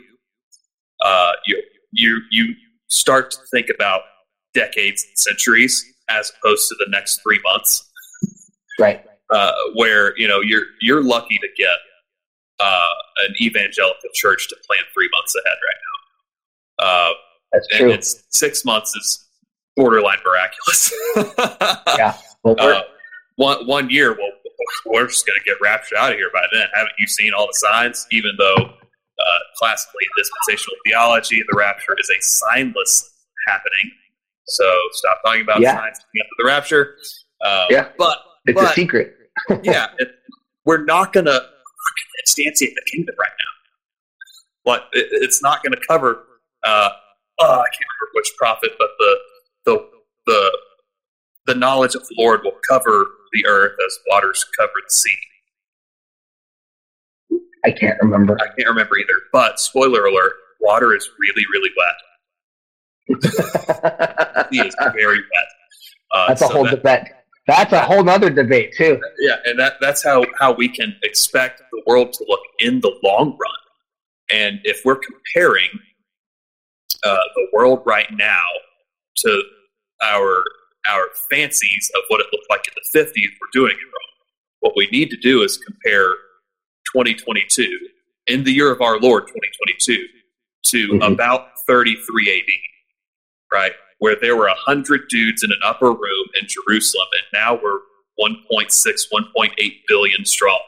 Uh, you you you start to think about decades and centuries as opposed to the next three months, Right. uh, where you know you're you're lucky to get uh, an evangelical church to plan three months ahead right now. Uh, That's and true. it's six months is borderline miraculous. Yeah. Well, Uh, one one year, well, we're just going to get raptured out of here by then. Haven't you seen all the signs? Even though uh, classically in dispensational theology, the rapture is a signless happening. So stop talking about Yeah. signs to the rapture. Uh, Yeah. but it's a secret. yeah, it, we're not going to instantiate the kingdom right now. What it, it's not going to cover. Uh, oh, I can't remember which prophet, but the the the the knowledge of the Lord will cover the earth as waters cover the sea. I can't remember. I can't remember either. But spoiler alert: water is really really wet. Sea is very wet. Uh, That's a so whole that- debate. that's a whole other debate too. Yeah, and that that's how how we can expect the world to look in the long run. And if we're comparing uh, the world right now to our our fancies of what it looked like in the 50s, we're doing it wrong. What we need to do is compare 2022 in the year of our Lord 2022 to Mhm. about 33 AD, right? Where there were 100 dudes in an upper room in Jerusalem, and now we're 1.6, 1.8 billion strong.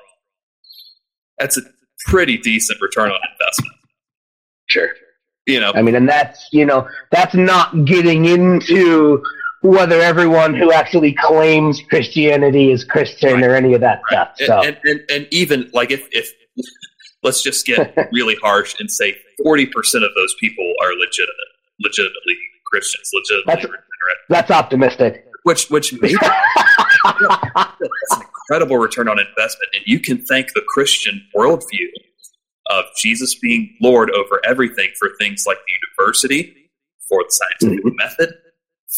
That's a pretty decent return on investment. Sure. You know, I mean, and that's you know that's not getting into whether everyone who actually claims Christianity is Christian or any of that stuff. and, So and, and, and even like if, if let's just get really harsh and say 40% of those people are legitimate, legitimately Christians, legitimately That's- regenerate, that's optimistic. which, which maybe that's an incredible return on investment. And you can thank the Christian worldview of Jesus being Lord over everything for things like the university, for the scientific mm-hmm. method,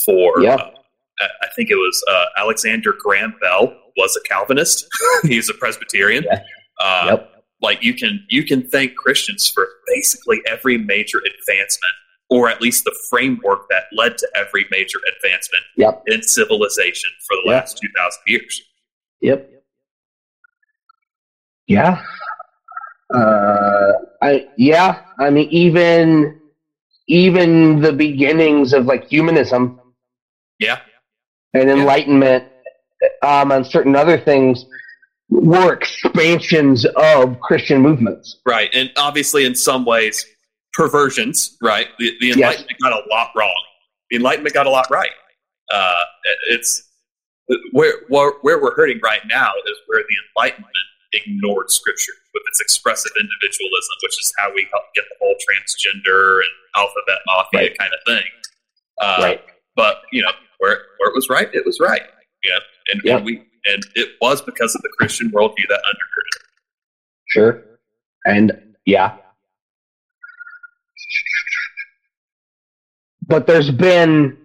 for Yeah. uh, I think it was uh, Alexander Graham Bell was a Calvinist. He's a Presbyterian. Yeah. Uh, Yep. Like you can you can thank Christians for basically every major advancement, or at least the framework that led to every major advancement Yep. in civilization for the Yeah. last two thousand years. Yep. Yeah. Uh, I yeah. I mean, even even the beginnings of like humanism Yeah, and enlightenment um, and certain other things were expansions of Christian movements. right. And obviously, in some ways, perversions. Right. The, the Yes. Enlightenment got a lot wrong. The Enlightenment got a lot right. Uh, it's where, where where we're hurting right now is where the Enlightenment ignored Scripture with its expressive individualism, which is how we help get the whole transgender and alphabet mafia Right. kind of thing. Uh, right. But you know where where it was right, it was right. Yeah, and, Yeah. and we and it was because of the Christian worldview that undergirded. it. Sure. And yeah. But there's been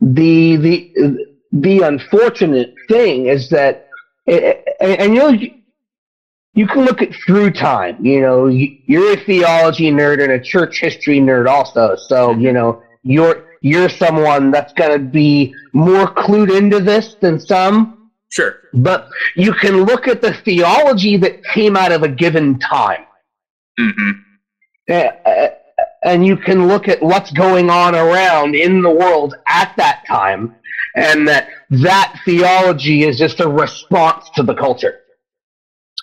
the the the unfortunate thing is that and, and you know you can look at through time. You know, you- you're a theology nerd and a church history nerd also. So, you know, you're you're someone that's going to be more clued into this than some. Sure. But you can look at the theology that came out of a given time. hmm Uh, uh, and you can look at what's going on around in the world at that time and that that theology is just a response to the culture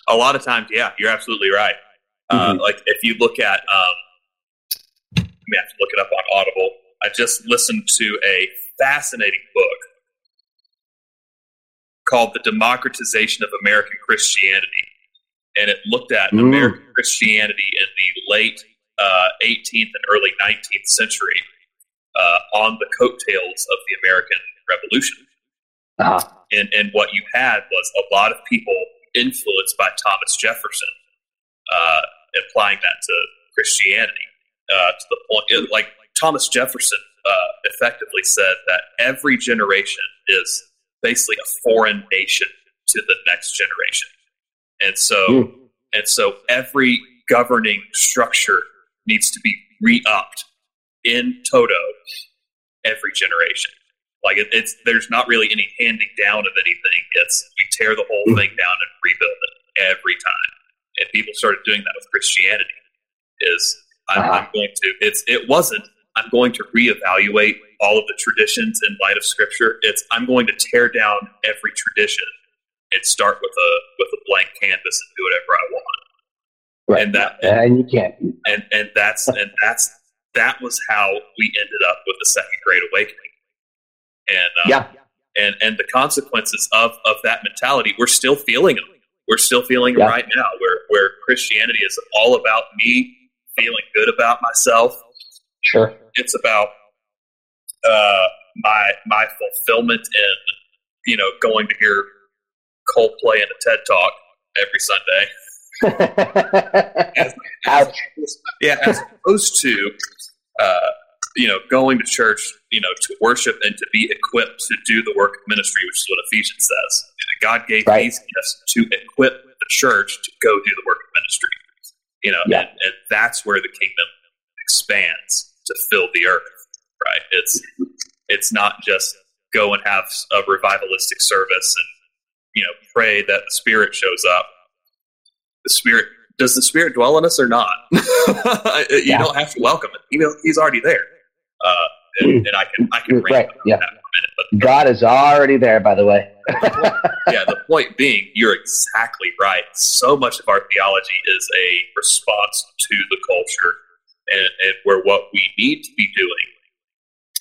A lot of times, yeah, you're absolutely right. Uh, Mhm. like if you look at, um, may have to look it up on Audible. I just listened to a fascinating book called "The Democratization of American Christianity," and it looked at Mm. American Christianity in the late uh, 18th and early 19th century uh, on the coattails of the American Revolution. uh-huh. and and what you had was a lot of people influenced by Thomas Jefferson, uh, applying that to Christianity uh, to the point it- like Thomas Jefferson uh, effectively said that every generation is basically a foreign nation to the next generation, and so Mm. and so every governing structure needs to be re-upped in toto every generation. Like it, it's there's not really any handing down of anything. It's we tear the whole thing down and rebuild it every time. And people started doing that with Christianity. Is I'm, Uh-huh. I'm going to it's it wasn't I'm going to reevaluate all of the traditions in light of Scripture. It's I'm going to tear down every tradition and start with a with a blank canvas and do whatever I want. right And that and you can't and and that's and that's that was how we ended up with the second great awakening and uh, yeah and and the consequences of of that mentality we're still feeling them we're still feeling them Yeah. right now where where christianity is all about me feeling good about myself sure it's about uh my my fulfillment in you know going to hear coldplay and a ted talk every sunday ouch yeah, as opposed to uh, you know, going to church, you know, to worship and to be equipped to do the work of ministry, which is what Ephesians says. God gave Right. these gifts to equip the church to go do the work of ministry. You know, Yeah. and, and that's where the kingdom expands to fill the earth. Right? It's it's not just go and have a revivalistic service and you know pray that the Spirit shows up. The Spirit does the Spirit dwell in us or not? you Yeah. don't have to welcome it. You know, He's already there. Uh, and, and I can I can Right, yeah. that for a minute, but God is already there, by the way. yeah, the point being, you're exactly right. So much of our theology is a response to the culture and, and where what we need to be doing.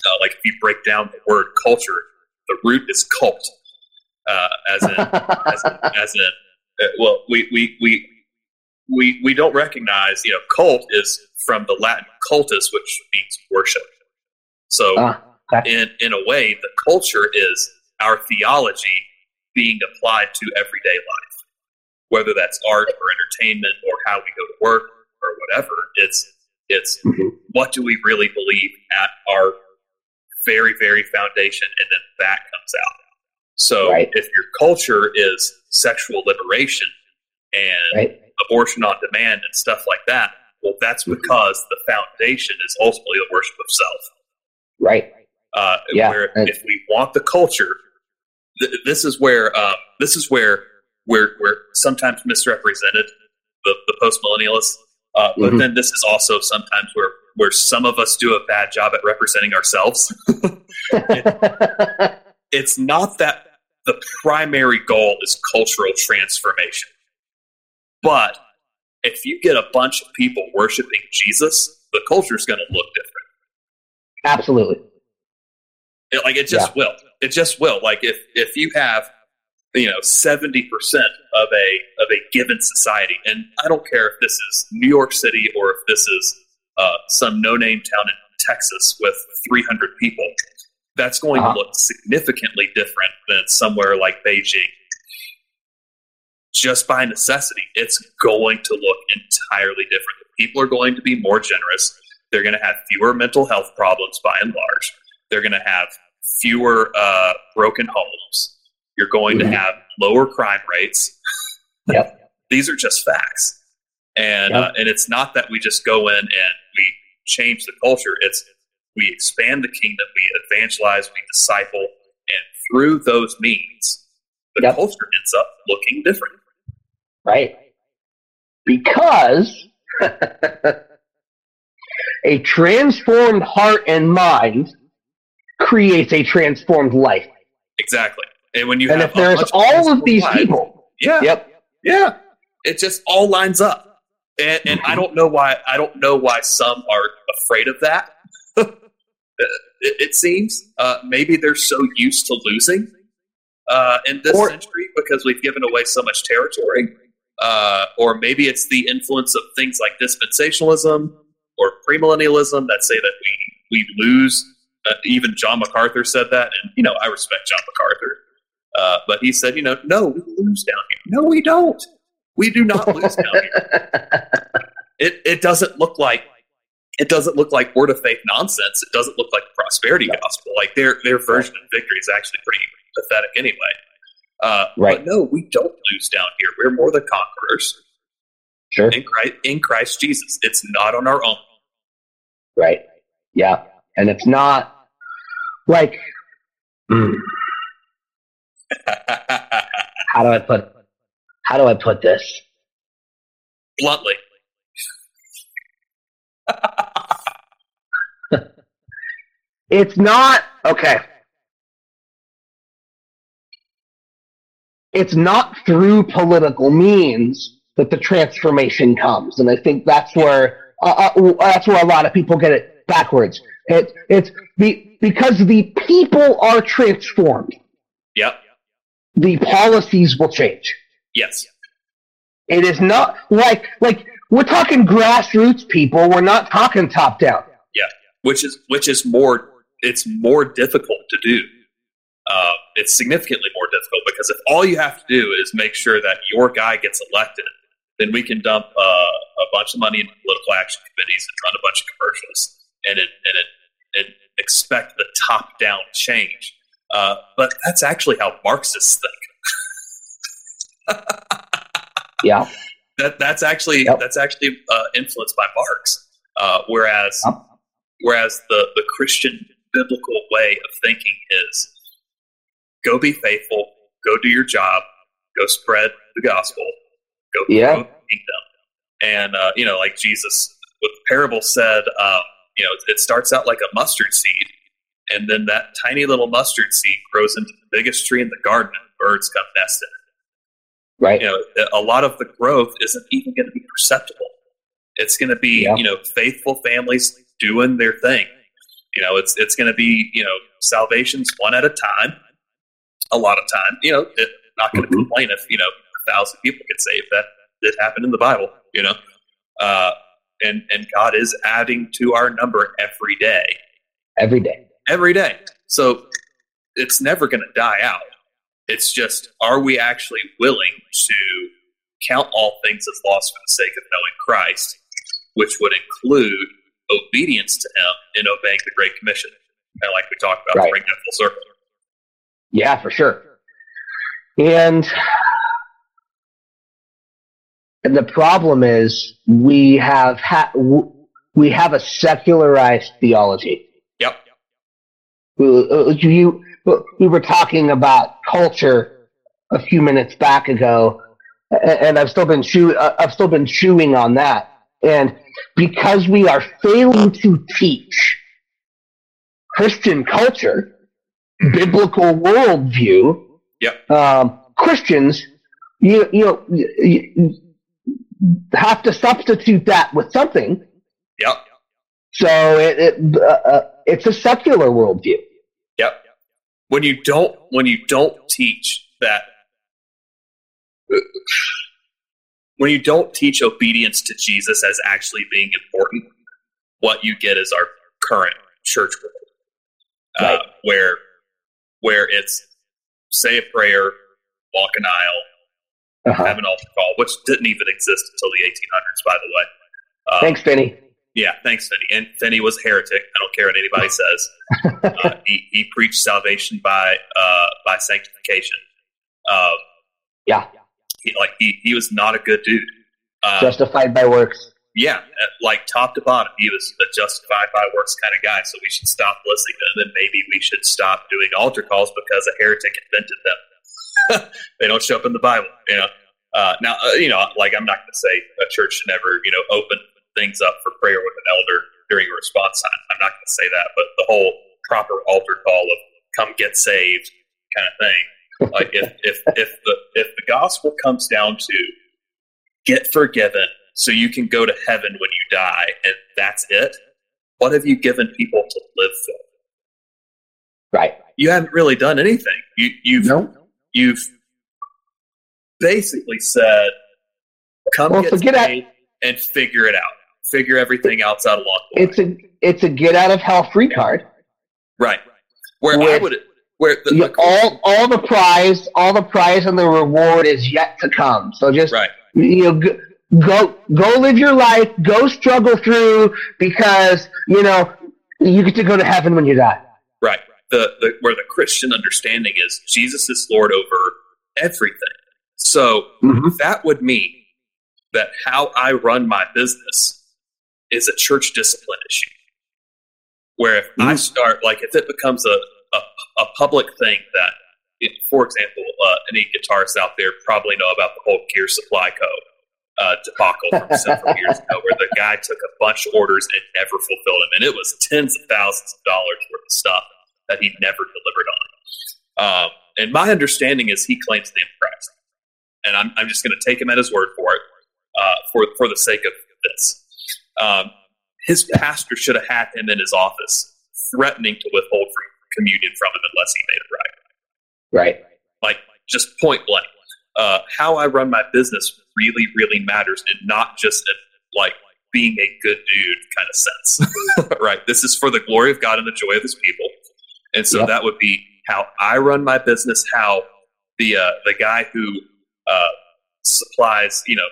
Uh, like if you break down the word culture, the root is cult, uh, as in, as in, as in uh, well, we, we, we, we, we don't recognize, you know, cult is from the Latin cultus, which means worship. So, Ah, in in a way, the culture is our theology being applied to everyday life, whether that's art or entertainment or how we go to work or whatever. It's it's Mhm. what do we really believe at our very very foundation, and then that comes out. So Right. if your culture is sexual liberation and right? abortion on demand and stuff like that, well, that's because the foundation is ultimately the worship of self Right. uh, Yeah, where if we want the culture, th- this is where uh, this is where we're we're sometimes misrepresented the, the post millennialists, uh, but Mhm. then this is also sometimes where where some of us do a bad job at representing ourselves. it's not that the primary goal is cultural transformation, but if you get a bunch of people worshiping Jesus, the culture is going to look different. Absolutely. It, like it just will. It just will. Like if if you have you know seventy percent of a of a given society, and I don't care if this is New York City or if this is uh, some no name town in Texas with three hundred people, that's going Uh-huh. to look significantly different than somewhere like Beijing. Just by necessity, it's going to look entirely different. People are going to be more generous. They're going to have fewer mental health problems by and large. They're going to have fewer uh, broken homes. You're going to have lower crime rates. Yep. These are just facts, and Yep. uh, and it's not that we just go in and we change the culture. It's we expand the kingdom, we evangelize, we disciple, and through those means, the Yep. culture ends up looking different. right? Because a transformed heart and mind creates a transformed life. Exactly. And when you and have if there's all of these lives- people, yeah, yep, Yeah, it just all lines up, and and I don't know why. I don't know why some are afraid of that. it, it seems uh, maybe they're so used to losing uh, in this Or- century because we've given away so much territory, uh, or maybe it's the influence of things like dispensationalism or premillennialism that say that we we lose. Uh, even John MacArthur said that, and you know I respect John MacArthur. Uh, but he said, you know, no, we lose down here. No, we don't. We do not lose down here. It it doesn't look like it doesn't look like word of faith nonsense. It doesn't look like the prosperity gospel. Like their their version of victory is actually pretty pathetic anyway. Uh, Right. But no, we don't lose down here. We're more than conquerors sure, in Christ, in Christ Jesus. It's not on our own. right, yeah, and it's not like mm, how do I put how do I put this? Bluntly, It's not okay. It's not through political means that the transformation comes, and I think that's where uh, uh, that's where a lot of people get it backwards. It, it's be, because the people are transformed, yep, the policies will change. yes, It is not like like we're talking grassroots people. We're not talking top down. Yeah, which is which is more it's more difficult to do. Uh, it's significantly more difficult because if all you have to do is make sure that your guy gets elected, then we can dump uh, a bunch of money in political action committees and run a bunch of commercials, and it and it and expect the top down change. Uh, but that's actually how Marxists think. yeah, that that's actually yep. that's actually uh, influenced by Marx. Uh, whereas yep. whereas the the Christian biblical way of thinking is go be faithful, go do your job, go spread the gospel, go yeah. kingdom. And uh, you know, like Jesus, what the parable said, um, you know, it starts out like a mustard seed, and then that tiny little mustard seed grows into the biggest tree in the garden, and birds come nest in it. Right. You know, a lot of the growth isn't even going to be perceptible. It's going to be, yeah. you know, faithful families doing their thing. You know, it's it's going to be, you know, salvations one at a time. A lot of time, you know, it, not going to mm-hmm. complain if you know a thousand people get saved. That did happen in the Bible, you know. Uh, and and God is adding to our number every day. Every day. Every day. So it's never going to die out. It's just, are we actually willing to count all things as lost for the sake of knowing Christ, which would include obedience to Him and obeying the Great Commission, of like we talked about, right. bring that full circle. Yeah, for sure. And and the problem is we have ha- we have a secularized theology. Uh, you, we were talking about culture a few minutes back ago, and I've still been chew- uh, I've still been chewing on that. And because we are failing to teach Christian culture, biblical worldview, yep. Um, Christians, you you know. You, have to substitute that with something. Yep. So it, it uh, uh, it's a secular worldview. When you don't when you don't teach that when you don't teach obedience to Jesus as actually being important, what you get is our current church world, uh, right. uh, where where it's say a prayer, walk an aisle, uh-huh. have an altar call, which didn't even exist until the 1800s, by the way. Um, thanks, Finney. Yeah, thanks, Finney. And Finney was a heretic. I don't care what anybody says. uh, he, he preached salvation by uh, by sanctification. Um, yeah, he, like he, he was not a good dude. Um, Justified by works. Yeah, uh, like top to bottom, he was a justified by works kind of guy. So we should stop listening to him, and maybe we should stop doing altar calls because a heretic invented them. they don't show up in the Bible. You know. Uh, now, uh, you know, like I'm not going to say a church should never, you know, open things up for prayer with an elder during a response time. I'm not going to say that, but the whole proper altar call of "come get saved" kind of thing. Like if if if the if the gospel comes down to get forgiven so you can go to heaven when you die, and that's it. What have you given people to live for? Right. You haven't really done anything. You, you've no you've basically said, "Come well, get paid and figure it out. Figure everything else out along the way." It's a it's a get out of hell free card, right? Where With, I would where the, the, all all the prize all the prize and the reward is yet to come. So just right. you know. Go, go go live your life go struggle through because you know you get to go to heaven when you die right the, the where the Christian understanding is Jesus is Lord over everything. So mm-hmm. that would mean that how I run my business is a church discipline issue. Where if mm-hmm. I start, like, if it becomes a, a, a public thing that, it, for example, uh, any guitarists out there probably know about the whole Gear Supply Co. Uh, debacle from several years ago, where the guy took a bunch of orders and never fulfilled them, and it was tens of thousands of dollars worth of stuff that he never delivered on. Um, and my understanding is he claims the Christ, and I'm, I'm just going to take him at his word for it, uh, for for the sake of this. Um, his pastor should have had him in his office, threatening to withhold communion from him unless he made it right. Right. Like just point blank. Uh, how I run my business really, really matters, and not just in, like being a good dude kind of sense. right. This is for the glory of God and the joy of His people. And so yep. that would be how I run my business, how the uh, the guy who uh, supplies, you know,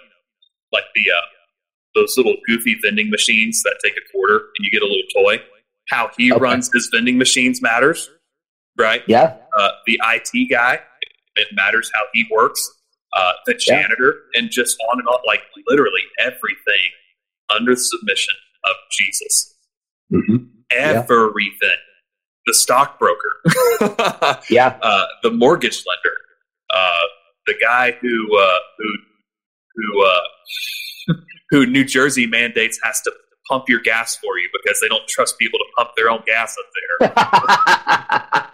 like the uh, those little goofy vending machines that take a quarter and you get a little toy, How he Okay. runs his vending machines matters, right? Yeah. Uh, the IT guy, it matters how he works. Uh, the Yeah. janitor, and just on and on, like literally everything under the submission of Jesus. hmm Yeah. Everything. The stockbroker, Yeah. uh, the mortgage lender, uh, the guy who uh, who who uh, who New Jersey mandates has to pump your gas for you because they don't trust people to pump their own gas up there.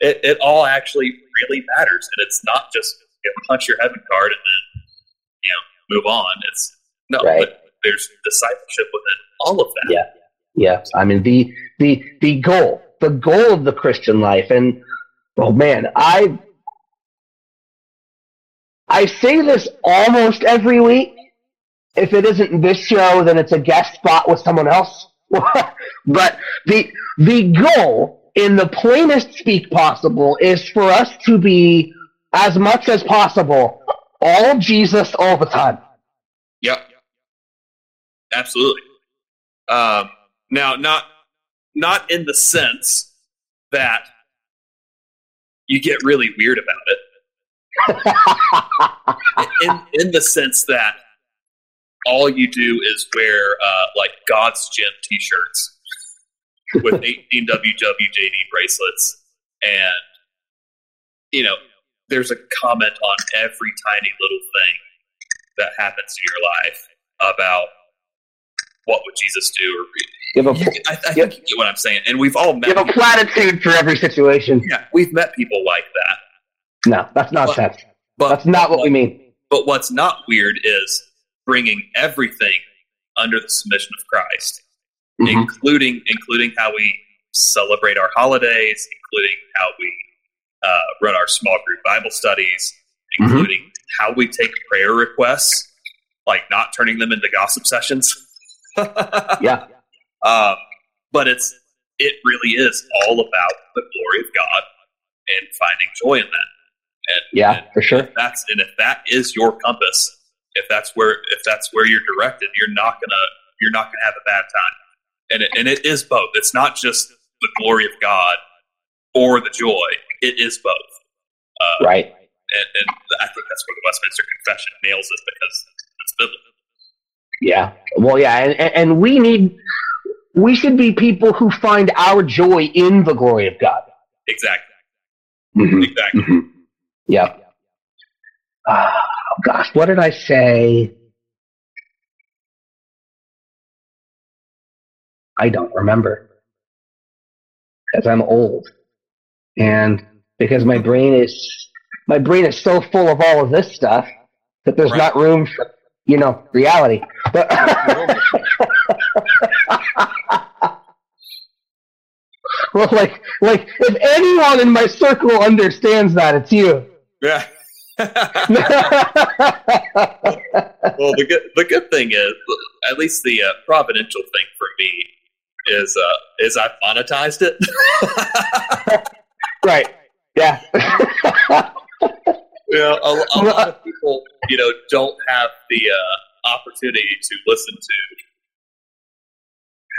it, it all actually really matters, and it's not just you know, punch your heaven card and then you know move on. It's no, Right. but there's discipleship within all of that. Yeah. yeah. I mean the the the goal, the goal of the Christian life, and oh man, I I say this almost every week. If it isn't this show, then it's a guest spot with someone else. but the the goal, in the plainest speak possible, is for us to be as much as possible all Jesus all the time. Yep. Absolutely. Um, now, not not in the sense that you get really weird about it. In in the sense that all you do is wear uh, like God's Gym T-shirts with 18 WWJD bracelets, and you know, there's a comment on every tiny little thing that happens in your life about what would Jesus do. Or, Give a you, I, I think you get what I'm saying. And we've all met. give a people- platitude for every situation. yeah, we've met people like that. No, that's nonsense. But That's not what we mean. But what's not weird is bringing everything under the submission of Christ, Mhm. including including how we celebrate our holidays, including how we uh, run our small group Bible studies, Mhm. including how we take prayer requests, like not turning them into gossip sessions. Yeah. Um, but it's it really is all about the glory of God and finding joy in that. And, Yeah, and for sure. that's and if that is your compass, if that's where if that's where you're directed, you're not gonna you're not gonna have a bad time. And it, and it is both. It's not just the glory of God or the joy. It is both. Uh, Right. and, and I think that's where the Westminster Confession nails it because it's biblical. Yeah. Well, yeah, and, and we need we should be people who find our joy in the glory of God. Exactly. Mhm. Exactly. Mhm. Yeah. Oh, gosh, what did I say? I don't remember because I'm old, and because my brain is my brain is so full of all of this stuff that there's Right. not room for you know reality. But well, like like if anyone in my circle understands that, it's you. Yeah. well, the good the good thing is, at least the uh, providential thing for me is uh, is I monetized it. right. Yeah. you know, a, a lot of people, you know, don't have the uh, opportunity to listen to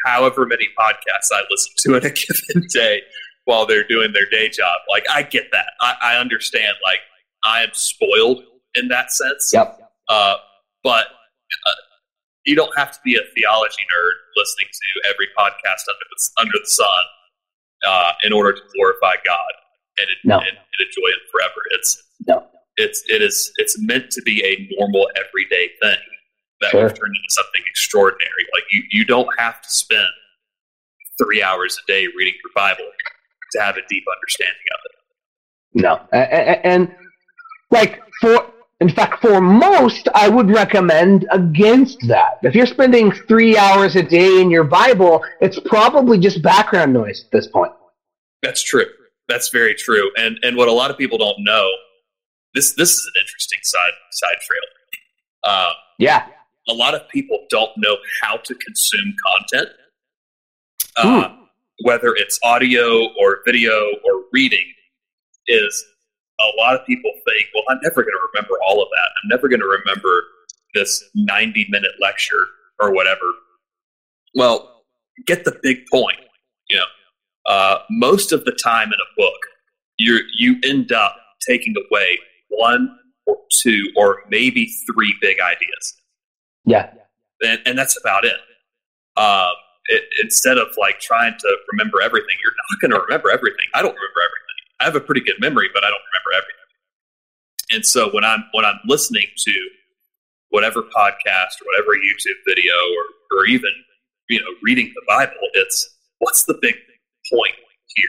however many podcasts I listen to in a given day while they're doing their day job. Like, I get that. I, I understand. Like, I am spoiled in that sense. yep. Uh, but uh, you don't have to be a theology nerd listening to every podcast under the, under the sun uh, in order to glorify God and, No. and, and enjoy it forever. It's No. it's it is it's meant to be a normal everyday thing that Sure. we've turned into something extraordinary. Like you, you don't have to spend three hours a day reading your Bible to have a deep understanding of it. No. And, like for in fact for most I would recommend against that. If you're spending 3 hours a day in your Bible, it's probably just background noise at this point. That's true. That's very true. And and what a lot of people don't know, this this is an interesting side side trail. Um, Yeah. a lot of people don't know how to consume content, uh, whether it's audio or video or reading. Is a lot of people think, well, I'm never going to remember all of that. I'm never going to remember this 90 minute lecture or whatever. Well, get the big point. You know, uh, most of the time in a book, you you end up taking away one or two or maybe three big ideas. Yeah. And, and that's about it. Um, it. Instead of like trying to remember everything, you're not going to remember everything. I don't remember everything. I have a pretty good memory, but I don't remember everything. And so when I'm when I'm listening to whatever podcast or whatever YouTube video or or even you know reading the Bible, it's what's the big point here?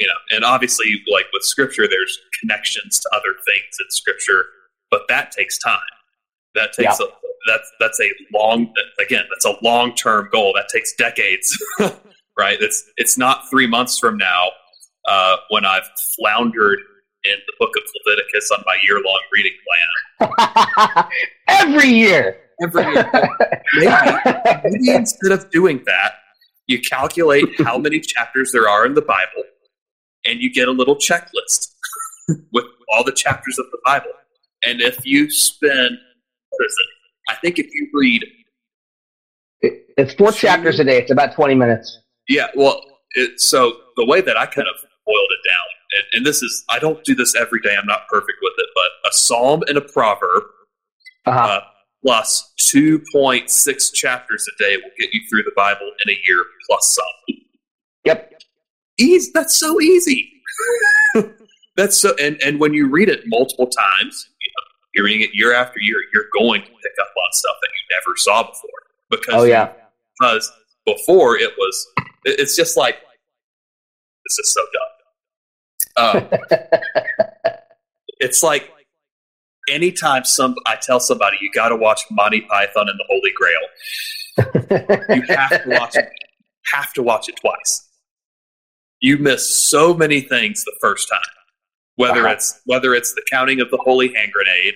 You know, and obviously, like with Scripture, there's connections to other things in Scripture, but that takes time. That takes Yeah. a, that's that's a long again that's a long term goal. That takes decades, right? It's it's not three months from now uh, when I've floundered in the book of Leviticus on my year long reading plan. Every year. Every year, maybe, maybe instead of doing that, you calculate how many chapters there are in the Bible, and you get a little checklist with all the chapters of the Bible. And if you spend, listen, I think if you read, It's four chapters a day. It's about 20 minutes. yeah, well, it, so the way that I kind of boiled it down, and, and this is, I don't do this every day, I'm not perfect with it, but a psalm and a proverb Uh-huh. uh, plus 2.6 chapters a day will get you through the Bible in a year plus some. yep. Easy. That's so easy. that's so, and, and when you read it multiple times, you know, you're reading it year after year, you're going to pick up on stuff that you never saw before. Because, Oh, yeah. because before it was, it's just like, this is so dumb. Uh, it's like anytime some I tell somebody you got to watch Monty Python and the Holy Grail, you have to watch it. Have to watch it twice. You miss so many things the first time. Whether Uh-huh. it's whether it's the counting of the holy hand grenade,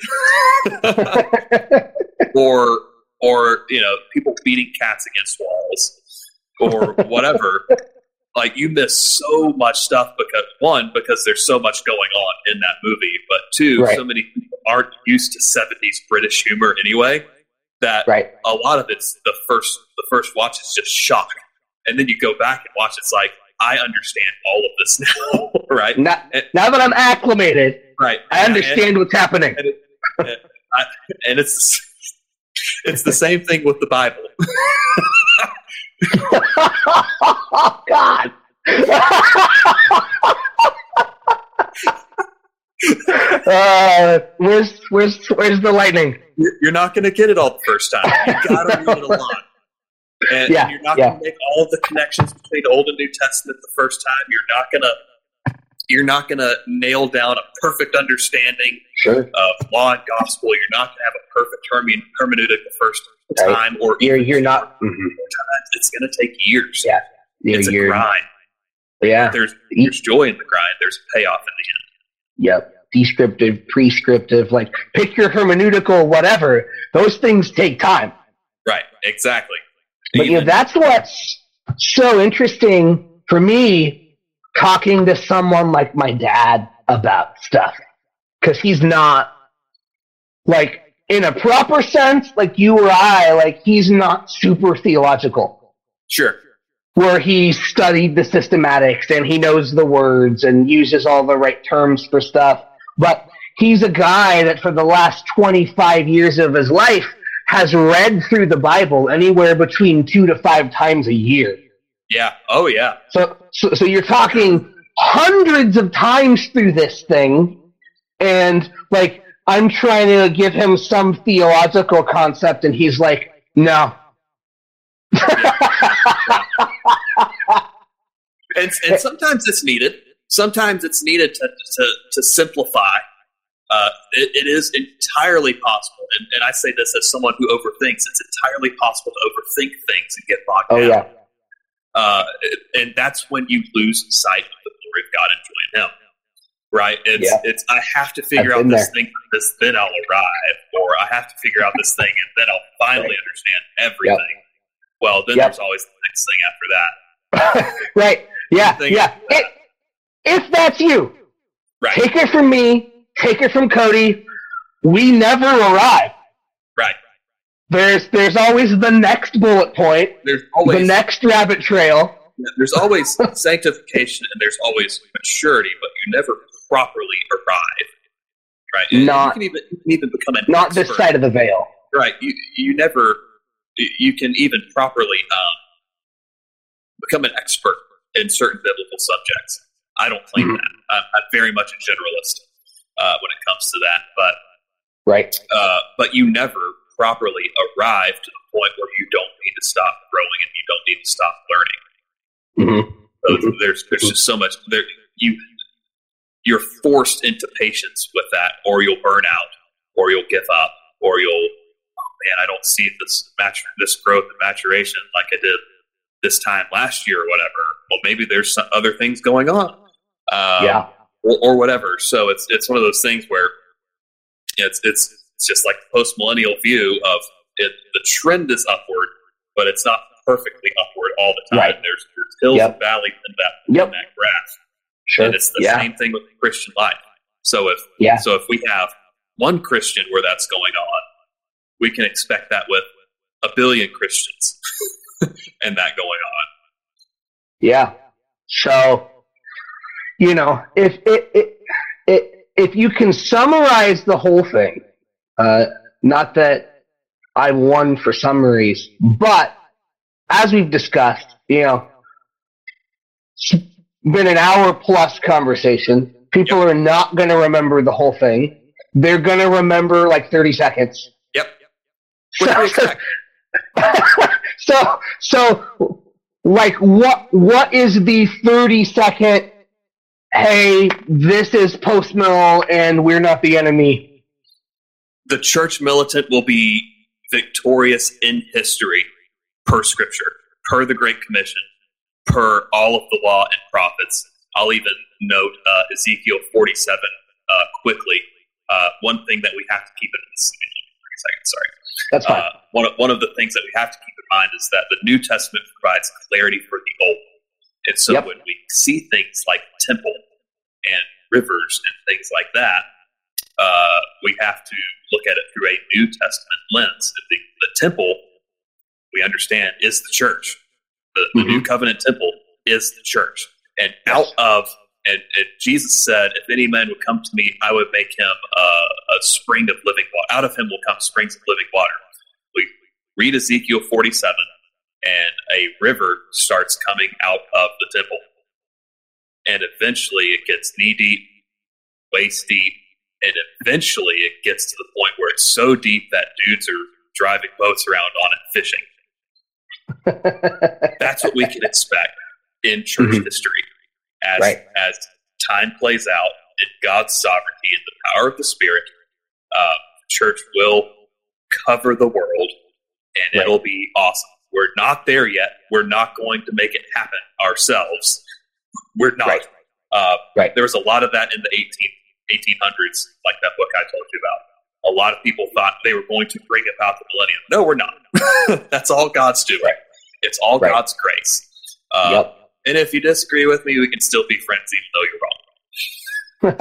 or or you know people beating cats against walls, or whatever. Like you miss so much stuff because one because there's so much going on in that movie, but two Right. so many people aren't used to 70s British humor anyway that right. a lot of it's the first the first watch is just shock and then you go back and watch it's like i understand all of this now right Now, now that I'm acclimated, right I understand what's happening. and, I, and it's it's the same thing with the bible oh, God. uh, where's where's where's the lightning? you're not going to get it all the first time you gotta read it a lot and Yeah, you're not yeah. going to make all the connections between old and new testament the first time you're not going to you're not going to nail down a perfect understanding Sure. of law and gospel. You're not going to have a perfect herme- hermeneutic the first Right. time, or You're you're not. mhm. times. It's going to take years. Yeah. You're, it's a grind. yeah. There's there's joy in the grind. There's a payoff in the end. Yep. Descriptive, prescriptive, like pick your hermeneutical, whatever. Those things take time. Right. Exactly. But you know, that's what's so interesting for me talking to someone like my dad about stuff. Because he's not like in a proper sense, like you or I, like he's not super theological. sure. Where he studied the systematics and he knows the words and uses all the right terms for stuff. But he's a guy that for the last 25 years of his life has read through the Bible anywhere between two to five times a year. Yeah. Oh yeah. So, so, so you're talking hundreds of times through this thing, and like I'm trying to give him some theological concept, and he's like, "No." And and sometimes it's needed. Sometimes it's needed to to, to simplify. Uh, it, it is entirely possible, and, and I say this as someone who overthinks. It's entirely possible to overthink things and get bogged Oh down. yeah, uh, and that's when you lose sight of the glory of God and joy in Him. Right? It's Yeah. it's I have to figure out this there. thing this, then I'll arrive, or I have to figure out this thing and then I'll finally Right. understand everything. Well, then Yep. there's always the next thing after that. right. Yeah, yeah. that. If, if that's you, Right? take it from me. Take it from Cody. We never arrive. right. There's there's always the next bullet point, There's always the next rabbit trail, There's always sanctification and there's always maturity, but you never properly arrive. Right? And Not- you can even you can even become an Not this side of the veil. Right. You you never you can even properly um, become an expert in certain biblical subjects. I don't claim Mhm. that. I'm, I'm very much a generalist uh, when it comes to that, but Right. uh, but you never properly arrive to the point where you don't need to stop growing and you don't need to stop learning. hmm So Mhm. there's there's just so much there you you're forced into patience with that, or you'll burn out, or you'll give up, or you'll oh man, I don't see this matur- this growth and maturation like I did this time last year or whatever. Well, maybe there's some other things going on, um, yeah. or, or whatever. So it's it's one of those things where it's it's it's just like the post millennial view of it. The trend is upward, but it's not perfectly upward all the time. Right. There's, there's hills Yep. and valleys in that Yep. in that graph, Sure. and it's the yeah. same thing with the Christian life. So if Yeah. so if we have one Christian where that's going on, we can expect that with a billion Christians and that going on. Yeah. So, you know, if it, it, it if you can summarize the whole thing, uh, not that I won for summaries, but as we've discussed, you know, it's been an hour plus conversation. People are not going to remember the whole thing. They're going to remember like 30 seconds. Yep. You expect? so so like what what is the 30 second hey this is post mill and we're not the enemy the church militant will be victorious in history per scripture, per the Great Commission, per all of the law and prophets. I'll even note uh, Ezekiel 47 uh, quickly. Uh, one thing that we have to keep in second, sorry. that's fine Uh, one, of, one of the things that we have to keep in mind is that the New Testament provides clarity for the Old. And so Yep. when we see things like temple and rivers and things like that, uh, we have to look at it through a New Testament lens. The, the temple, we understand, is the church. The, the Mhm. New Covenant temple is the church. And out of, and, and Jesus said, if any man would come to me, I would make him uh, a spring of living water. Out of him will come springs of living water. We read Ezekiel 47, and a river starts coming out of the temple. And eventually it gets knee deep, waist deep, and eventually it gets to the point where it's so deep that dudes are driving boats around on it fishing. That's what we can expect in church Mhm. history as Right. as time plays out in God's sovereignty and the power of the Spirit. Uh, church will cover the world, and Right. it'll be awesome. We're not there yet. We're not going to make it happen ourselves. We're not. Right. Uh, Right. There was a lot of that in the 18, 1800s, like that book I told you about. A lot of people thought they were going to bring about the millennium. No, we're not. That's all God's doing. Right. It's all Right. God's grace. Uh, yep And if you disagree with me, we can still be friends, even though you're wrong.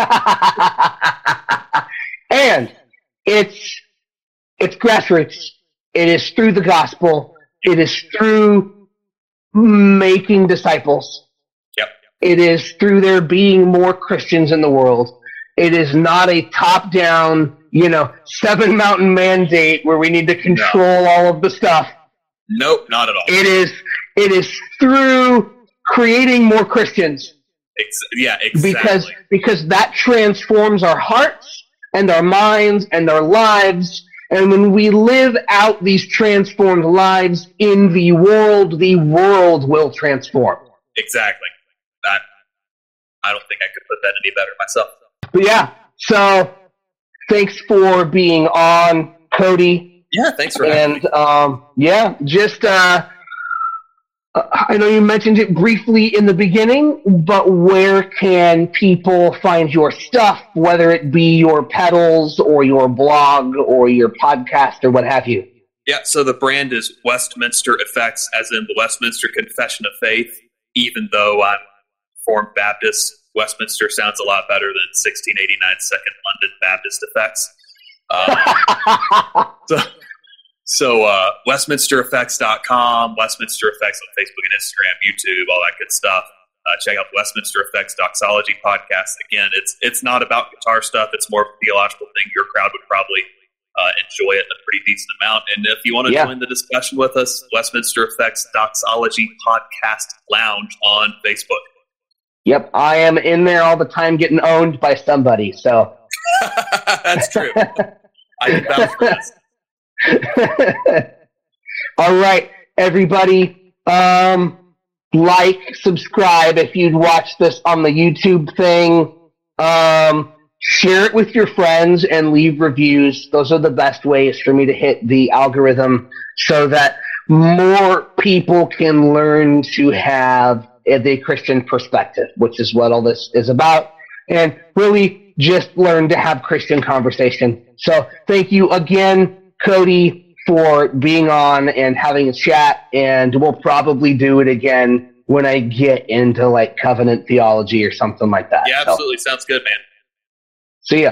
and it's it's grassroots it is through the gospel it is through making disciples Yep. it is through there being more christians in the world it is not a top down you know seven mountain mandate where we need to control all of the stuff Nope, not at all. it is it is through creating more christians Ex- yeah, exactly. because because that transforms our hearts and our minds and our lives and when we live out these transformed lives in the world the world will transform exactly. I, I don't think I could put that any better myself. But yeah so thanks for being on cody Yeah, thanks for having me. and um, yeah just uh, I know you mentioned it briefly in the beginning, but where can people find your stuff, whether it be your pedals or your blog or your podcast or what have you? Yeah, so the brand is Westminster Effects, as in the Westminster Confession of Faith. Even though I'm Reformed Baptist, Westminster sounds a lot better than 1689 Second London Baptist Effects. Um, so, So uh, WestminsterEffects.com, Westminster Effects on Facebook and Instagram, YouTube, all that good stuff. Uh, check out the Westminster Effects Doxology podcast. Again, it's it's not about guitar stuff. It's more of a theological thing. Your crowd would probably uh, enjoy it a pretty decent amount. And if you want to Yeah. join the discussion with us, Westminster Effects Doxology Podcast Lounge on Facebook. Yep, I am in there all the time getting owned by somebody. So, That's true. I can vouch for this. all right, everybody, um, like, subscribe if you'd watch this on the YouTube thing. Um, share it with your friends and leave reviews. Those are the best ways for me to hit the algorithm so that more people can learn to have the Christian perspective, which is what all this is about. And really just learn to have Christian conversation. So thank you again, Cody, for being on and having a chat. And we'll probably do it again when I get into like covenant theology or something like that. Yeah, So, absolutely. Sounds good, man. see ya.